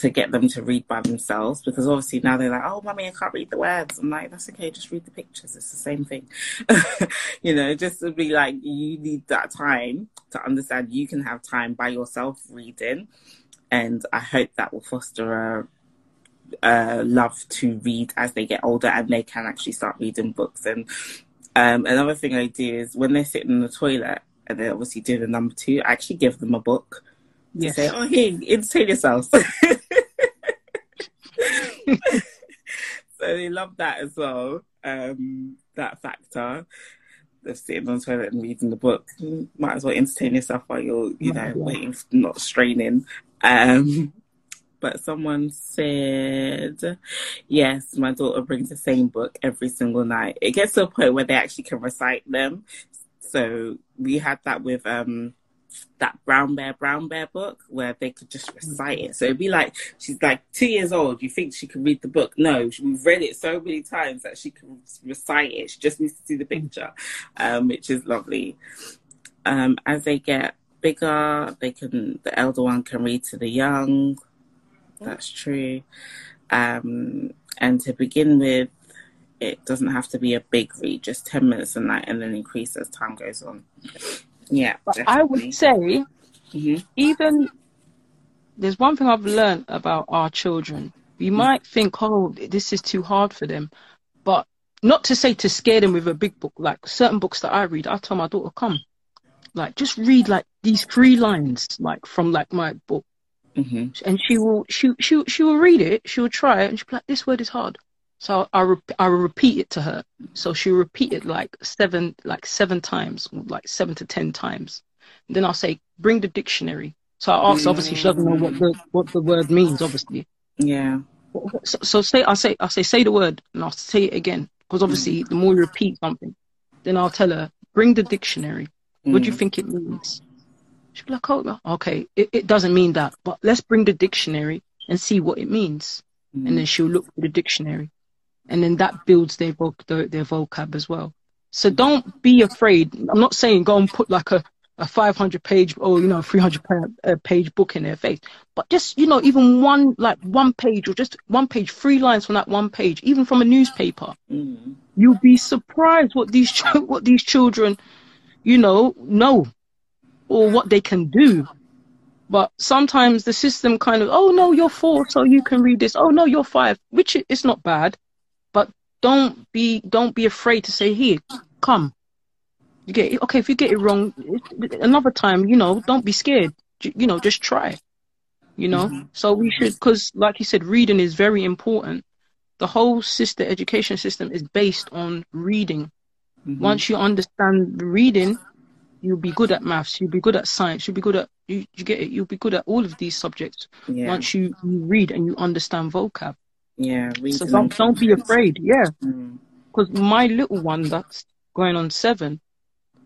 to get them to read by themselves because obviously now they're like, "Oh, mommy, I can't read the words." I'm like, "That's okay, just read the pictures. It's the same thing." you know, just to be like, you need that time to understand you can have time by yourself reading, and I hope that will foster a, a love to read as they get older and they can actually start reading books. And um, another thing I do is when they're sitting in the toilet and they obviously do the number two, I actually give them a book to Yes. say, "Oh, here, entertain yourselves." so they love that as well. Um, that factor of sitting on the toilet and reading the book. Might as well entertain yourself while you're, you know, as waiting, not straining. Um, but someone said, yes, my daughter brings the same book every single night. It gets to a point where they actually can recite them. So we had that with um that brown bear brown bear book where they could just recite it. So it'd be like she's like two years old. You think she can read the book? No, we've read it so many times that she can recite it. She just needs to see the picture, um, which is lovely. Um, as they get bigger, they can the elder one can read to the young. That's true. Um, and to begin with, it doesn't have to be a big read, just ten minutes a night, and then increase as time goes on. Yeah, But I would say, hmm even there's one thing I've learned about our children. You might think, oh, this is too hard for them, but not to say to scare them with a big book. Like certain books that I read, I tell my daughter, come, like just read like these three lines, like from like my book, hmm and she will she she she will read it, she will try it, and she'll be like, this word is hard. So I re- I will repeat it to her. So she'll repeat it like seven like seven times, like seven to ten times. And then I'll say, bring the dictionary. So I ask, obviously she doesn't know what the what the word means, obviously. Yeah. So, so say I say I say say the word and I'll say it again because obviously the more you repeat something, then I'll tell her, bring the dictionary. What do you Mm. think it means? She'll be like, oh, okay, it, it doesn't mean that, but let's bring the dictionary and see what it means. Mm. And then she'll look for the dictionary. And then that builds their, voc- their, their vocab as well. So don't be afraid. I'm not saying go and put like a, a 500 page or, you know, 300 pa- uh, page book in their face, but just, you know, even one, like one page or just one page, three lines from that one page, even from a newspaper Mm. you'll be surprised what these ch- what these children you know know or what they can do but sometimes the system kind of oh no you're four so you can read this oh no you're five which is not bad don't be don't be afraid to say here come you get it okay if you get it wrong another time you know don't be scared you know just try you know Mhm. so we should because like you said reading is very important the whole sister education system is based on reading Mhm. once you understand reading you'll be good at maths you'll be good at science you'll be good at You, you get it. You'll be good at all of these subjects Yeah. once you, you read and you understand vocab. Yeah. So don't don't be afraid. Yeah, Mm. because my little one that's going on seven,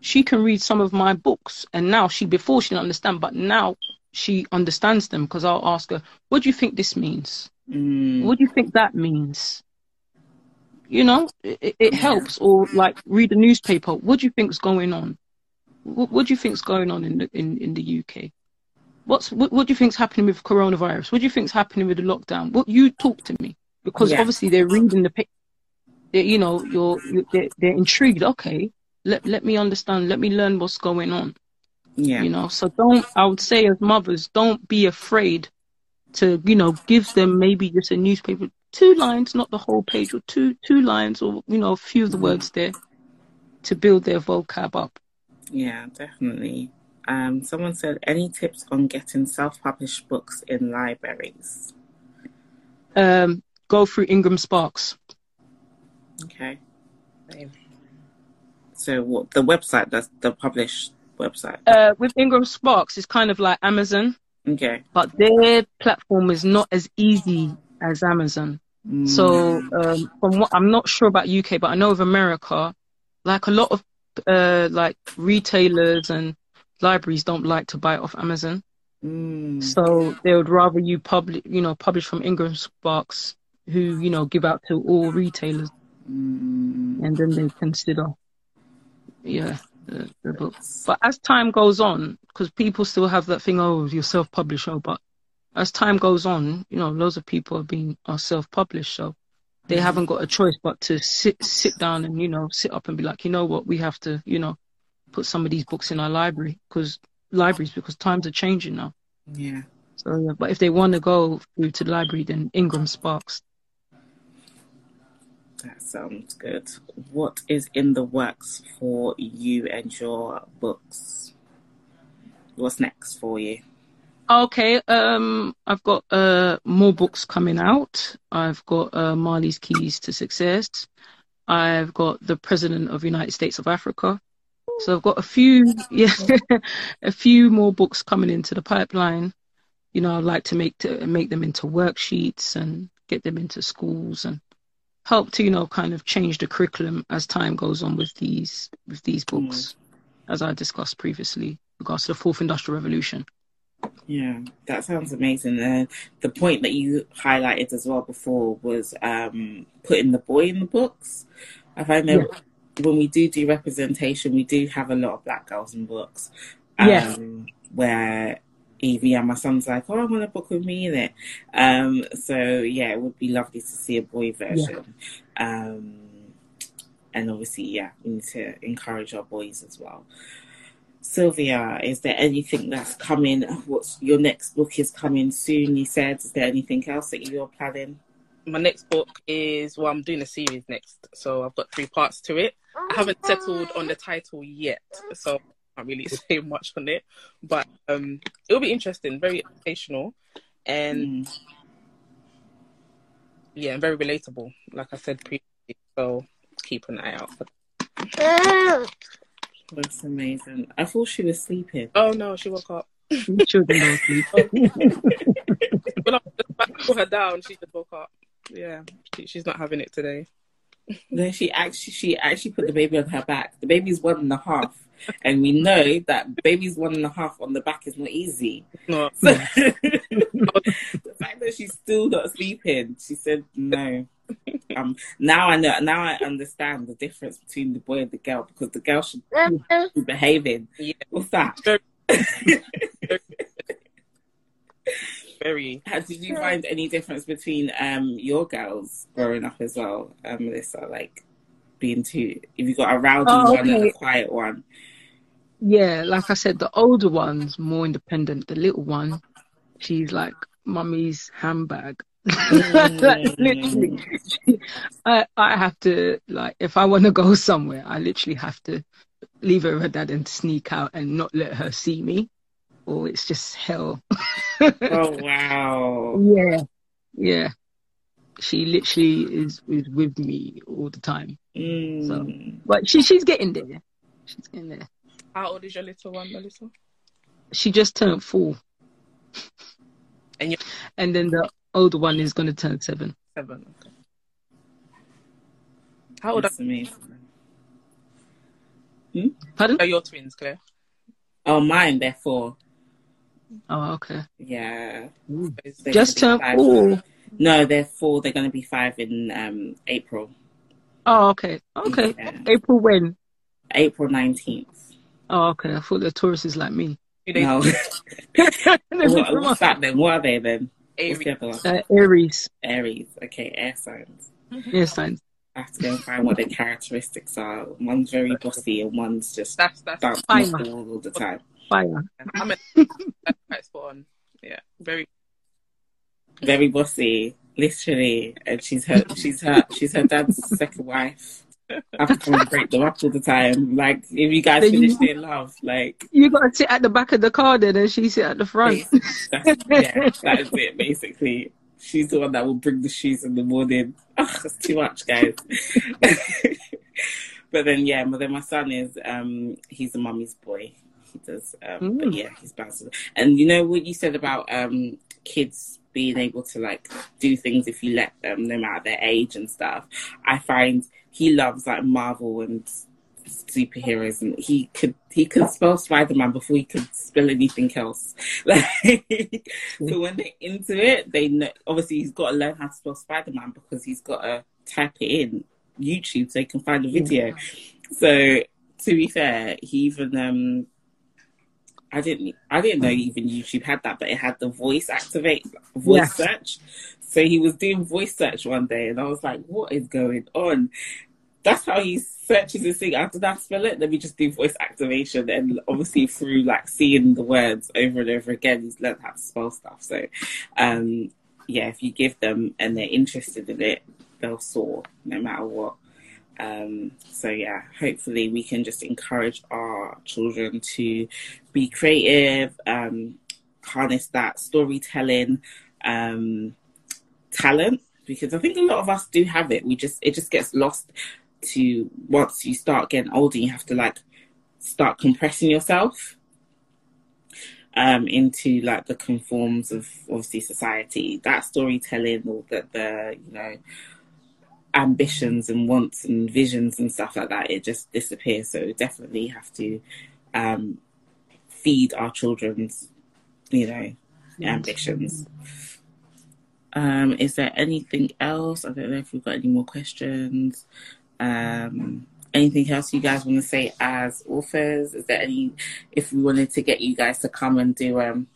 she can read some of my books, and now she before she didn't understand, but now she understands them because I'll ask her, "What do you think this means? Mm. What do you think that means?" You know, it, it- it helps. Or like read a newspaper. What do you think's going on? What, what do you think's going on in the in, in the UK? What's what, what do you think's happening with coronavirus? What do you think's happening with the lockdown? What you talk to me because Yeah. obviously they're reading the paper. You know, you're they're, they're intrigued. Okay, let let me understand. Let me learn what's going on. Yeah. You know, so don't. I would say as mothers, don't be afraid to you know give them maybe just a newspaper, two lines, not the whole page, or two two lines, or you know a few of the words there to build their vocab up. Yeah, definitely. Um, someone said, any tips on getting self-published books in libraries? Um, go through Ingram Sparks. Okay. So what the website? That's the published website. Uh, with Ingram Sparks, it's kind of like Amazon, Okay. but their platform is not as easy as Amazon. Mm. So um, from what I'm not sure about UK, but I know of America, like a lot of uh, like retailers and libraries don't like to buy it off Amazon. Mm. So they would rather you publish, you know, publish from Ingram Sparks, who you know give out to all retailers, Mm. and then they consider, yeah, the, the book. But as time goes on, because people still have that thing, oh, you're self-published, oh, but as time goes on, you know, loads of people are being are self-published, so they haven't got a choice but to sit sit down and you know sit up and be like, you know what, we have to, you know, put some of these books in our library because libraries because times are changing now. Yeah. So, yeah, but if they want to go through to the library, then Ingram Sparks. That sounds good. What is in the works for you and your books? What's next for you? Okay, um, I've got uh more books coming out. I've got uh, Marley's Keys to Success. I've got the President of United States of Africa. So I've got a few, yeah, a few more books coming into the pipeline. You know, I'd like to make to make them into worksheets and get them into schools and help to you know kind of change the curriculum as time goes on with these with these books, as I discussed previously, regards to the fourth industrial revolution. Yeah, that sounds amazing. And the point that you highlighted as well before was um, putting the boy in the books. I find that when we do do representation, we do have a lot of black girls in books. Um, Yeah. Where Evie and my son's like, oh, I want a book with me in it. Um, so yeah, it would be lovely to see a boy version. Um, and obviously, yeah, we need to encourage our boys as well. Sylvia, is there anything that's coming? What's your next book is coming soon? You said, is there anything else that you're planning? My next book is well, I'm doing a series next, so I've got three parts to it. I haven't settled on the title yet, so I can't really say much on it. But um, it'll be interesting, very educational, and Mm. yeah, and very relatable. Like I said previously, so keep an eye out for. That. That's amazing. I thought she was sleeping. Oh no, she woke up. Children don't sleep. When I put her down, she just woke up. Yeah, she, she's not having it today. No, she actually she actually put the baby on her back. The baby's one and a half, and we know that baby's one and a half on the back is not easy. No, So the fact that she's still not sleeping, she said no. Um, now I know. Now I understand the difference between the boy and the girl because the girl should be behaving. Yeah. What's that? Very. How, did you find any difference between um your girls growing up as well, um, Melissa? Like being two, if you got a rowdy Oh, one and a quiet one. Yeah, like I said, the older one's more independent. The little one, she's like mummy's handbag. like, literally, I I have to like if I want to go somewhere, I literally have to leave her with her dad and sneak out and not let her see me, or it's just hell. Oh wow! Yeah, yeah. She literally is is with me all the time, Mm. but she she's getting there. She's getting there. How old is your little one, Melissa? she just turned four, And you and then the older one is gonna turn seven. seven. Okay. How old That's amazing. Pardon? are your twins, Claire? Oh, mine, they're four. Oh, okay. Yeah. Is- They're Just gonna turned four. No, they're four. They're going to be five in um, April. Oh, okay. Okay. Yeah. April when? April 19th. Oh, okay. I thought the Tauruses like me. they No. what, what's that then? What are they then? What's the other one? Uh, Aries. Aries. Okay, air signs. Air signs. I have to go and find what their characteristics are. One's very bossy and one's just That's that's dancing Fire. the wall all the time. Fire. I'm a, quite spot on. Yeah, very. Very bossy, literally. And she's her she's her she's her dad's second wife. I have to come and break them up all the time. Like if you guys Then you- finish in love, like You gotta sit at the back of the car then, and she sit at the front. That's, yeah, that is it basically. She's the one that will bring the shoes in the morning. Ugh, that's too much, guys. but then, yeah, but then my son is, um, he's a mummy's boy. He does, um, but Mm. yeah, he's bouncing. And you know what you said about um, kids being able to like do things if you let them, no matter their age and stuff. I find he loves like Marvel and superheroes, and he could he could spell Spider Man before he could spell anything else. Like, so when they're into it, they know. Obviously, he's got to learn how to spell Spider Man because he's got to type it in YouTube so he can find a video. So to be fair, he even um. I didn't. I didn't know even YouTube had that, but it had the voice activate, voice search. So he was doing voice search one day, and I was like, "What is going on?" That's how he searches his thing. After that, spell it. Let me just do voice activation, and obviously through like seeing the words over and over again, he's learned how to spell stuff. So, um, yeah, if you give them and they're interested in it, they'll soar no matter what. Um, so yeah, hopefully we can just encourage our children to be creative, um, harness that storytelling um, talent because I think a lot of us do have it. We just it just gets lost to once you start getting older, you have to like start compressing yourself um, into like the conforms of obviously society. That storytelling or the, the you know ambitions and wants and visions and stuff like that, it just disappears. So definitely have to um, feed our children's, you know, ambitions. Um, is there anything else? I don't know if we've got any more questions. Um, anything else you guys want to say as authors? Is there any, if we wanted to get you guys to come and do um,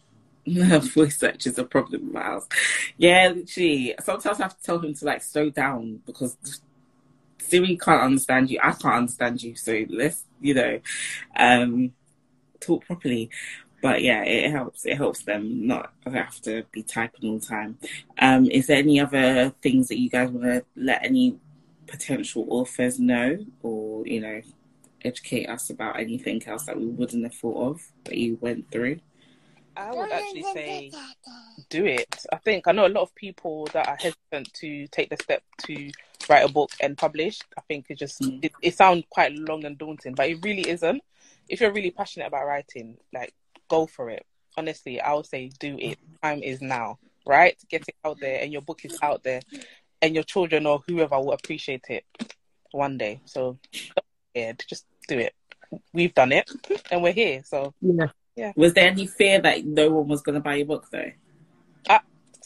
voice search is a problem of ours. Yeah, literally. Sometimes I have to tell him to like slow down because Siri can't understand you. I can't understand you. So let's, you know, um, talk properly. But yeah, it helps. It helps them not have to be typing all the time. Um, is there any other things that you guys want to let any potential authors know, or you know, educate us about anything else that we wouldn't have thought of that you went through? I would actually say do it. I think I know a lot of people that are hesitant to take the step to write a book and publish. I think it just Mm. it, it sounds quite long and daunting, but it really isn't. If you're really passionate about writing, like go for it. Honestly, I would say do it. Time is now, right? Get it out there, and your book is out there, and your children or whoever will appreciate it one day. So, yeah, just do it. We've done it, and we're here. So, Yeah. Was there any fear that no one was going to buy your book though?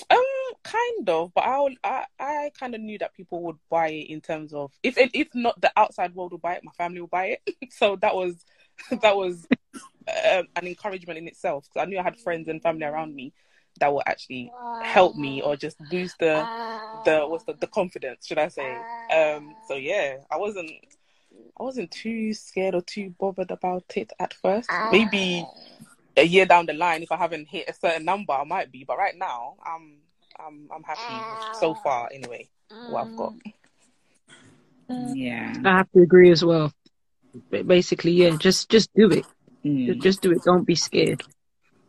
Um, kind of, but I, I, I kind of knew that people would buy it in terms of if if not the outside world will buy it, my family will buy it. so that was that was um, an encouragement in itself. Because I knew I had friends and family around me that will actually help me or just boost the the what's the, the confidence, should I say? Um, so yeah, I wasn't I wasn't too scared or too bothered about it at first. Ah. Maybe a year down the line, if I haven't hit a certain number, I might be. But right now, I'm I'm I'm happy so ah. far. Anyway, what I've got. Mm. Yeah. I have to agree as well. But basically, yeah, just just do it. Mm. Just, just do it. Don't be scared.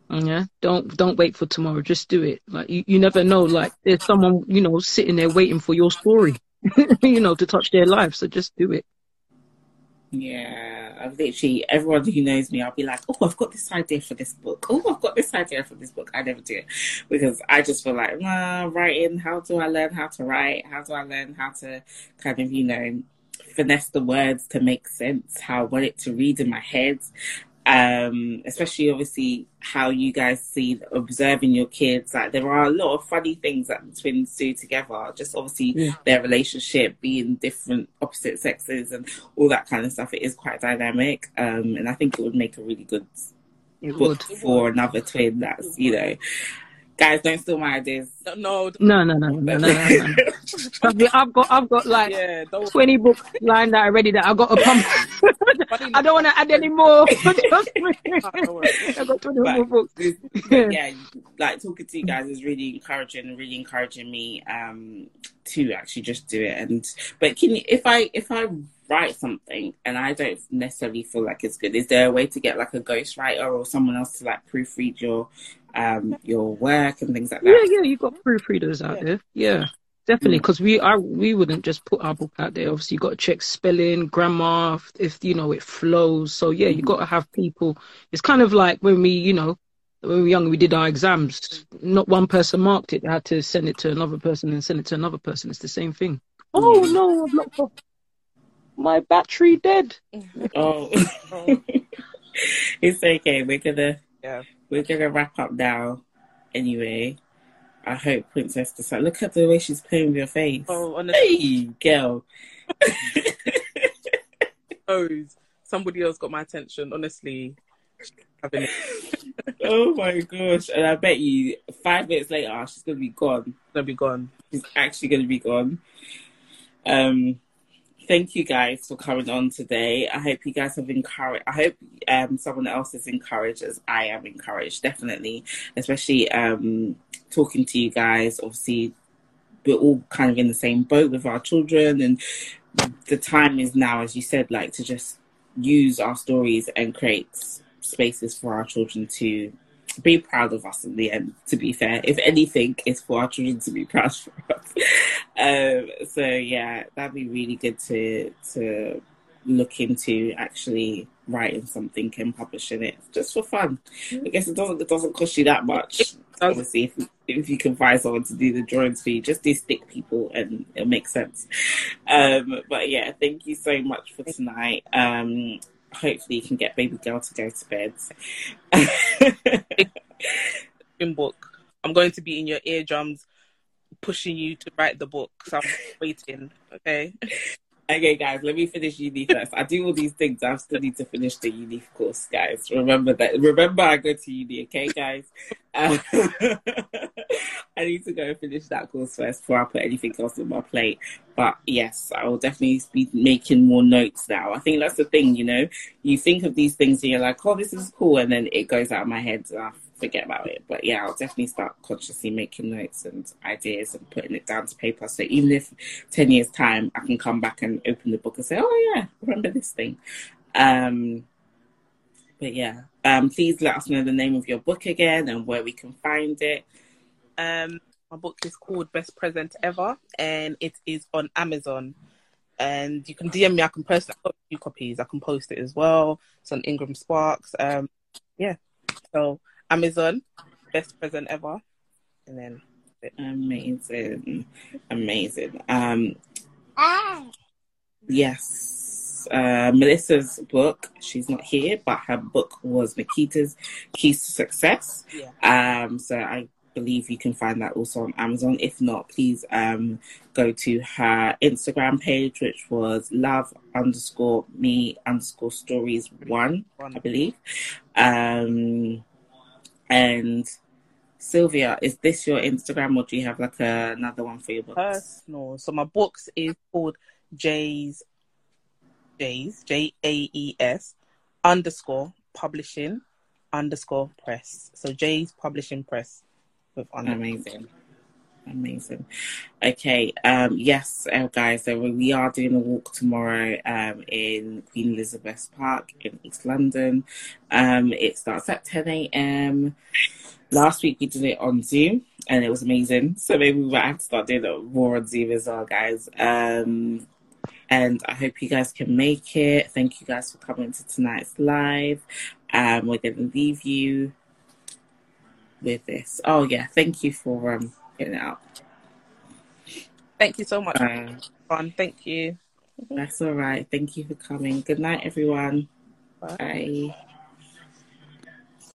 Yeah. Don't don't wait for tomorrow. Just do it. Like you, you never know. Like there's someone you know sitting there waiting for your story, you know, to touch their life. So just do it. Yeah, I've literally everyone who knows me, I'll be like, "Oh, I've got this idea for this book. Oh, I've got this idea for this book." I never do it because I just feel like, nah, writing. How do I learn how to write? How do I learn how to kind of, you know, finesse the words to make sense? How I want it to read in my head um, especially obviously how you guys see observing your kids. Like there are a lot of funny things that the twins do together. Just obviously Yeah. their relationship being different, opposite sexes, and all that kind of stuff. It is quite dynamic, um, and I think it would make a really good It book would. for another twin. That's you know, guys, don't steal my ideas. No, no, No, no, no, no, no, no, no. Me, I've got, I've got like yeah, 20 books lined out already that I've got to pump. I don't want to add any more. Trust me. I've got 20 more books. yeah, like talking to you guys is really encouraging really encouraging me um to actually just do it. And but can you, if I if I write something and I don't necessarily feel like it's good, is there a way to get like a ghostwriter or someone else to like proofread your um your work and things like that? yeah, yeah, you've got proofreaders out Yeah. there. Yeah, definitely. Because we, I, we wouldn't just put our book out there. Obviously, you got to check spelling, grammar, if, if you know it flows. So yeah, you got to have people. It's kind of like when we, you know, when we were young, we did our exams. Not one person marked it. They had to send it to another person and send it to another person. It's the same thing. Oh no, I've not got my battery dead. Oh, Oh, it's okay. We're gonna yeah. we're gonna wrap up now. Anyway, I hope Princess decides. Look at the way she's playing with your face. Oh, honestly, Hey, girl. knows somebody else got my attention. Honestly, oh my gosh. And I bet you five minutes later, she's going to be gone. gonna be gone. She's actually going to be gone. Um, thank you guys for coming on today. I hope you guys have encouraged. I hope um, someone else is encouraged as I am encouraged, definitely. Especially um, talking to you guys. Obviously, we're all kind of in the same boat with our children, and the time is now, as you said, like to just use our stories and create spaces for our children to be proud of us in the end, to be fair. If anything, it's for our children to be proud of us. um, so yeah, that'd be really good to to look into actually writing something and publishing it just for fun. I guess it doesn't it doesn't cost you that much. Obviously, if if you can find someone to do the drawings for you, just do stick people and it'll make sense. Um, but yeah, thank you so much for tonight. Um, hopefully, you can get baby girl to go to bed. In book, I'm going to be in your eardrums, pushing you to write the book. So I'm waiting. Okay. Okay, guys, let me finish uni first. I do all these things. I still need to finish the uni course, guys. Remember that. Remember, I go to uni, okay, guys? Um, I need to go and finish that course first before I put anything else on my plate. But yes, I will definitely be making more notes now. I think that's the thing, you know. You think of these things and you're like, oh, this is cool. And then it goes out of my head and I forget about it. But yeah, I'll definitely start consciously making notes and ideas and putting it down to paper. So even if 10 years' time, I can come back and open the book and say, oh, yeah, remember this thing. Um, but yeah, um, please let us know the name of your book again and where we can find it. Um, my book is called Best Present Ever, and it is on Amazon. And you can DM me. I can post. A few copies. I can post it as well. It's on Ingram Sparks. Um, yeah. So Amazon, Best Present Ever, and then Amazing. Amazing. Um, Ah. yes. Uh, Melissa's book, she's not here, but her book was Nikita's Keys to Success. yeah. Um, so I believe you can find that also on Amazon. If not, please um, go to her Instagram page, which was love underscore me underscore stories one, I believe. Um, and Sylvia, is this your Instagram or do you have like a, another one for your books? personal. So my books is called J's J's J A E S underscore publishing underscore press. So J's publishing press with under. Amazing. Amazing. Okay. Um, yes, uh, guys, so we are doing a walk tomorrow um, in Queen Elizabeth Park in East London. Um, it starts at 10 a.m. Last week we did it on Zoom and it was amazing. So maybe we might have to start doing it more on Zoom as well, guys. Um, and I hope you guys can make it. Thank you guys for coming to tonight's live. Um, we're going to leave you with this. Oh yeah, thank you for um getting it out. Thank you so much. Fun. Thank you. that's all right. Thank you for coming. Good night, everyone. Bye. Bye.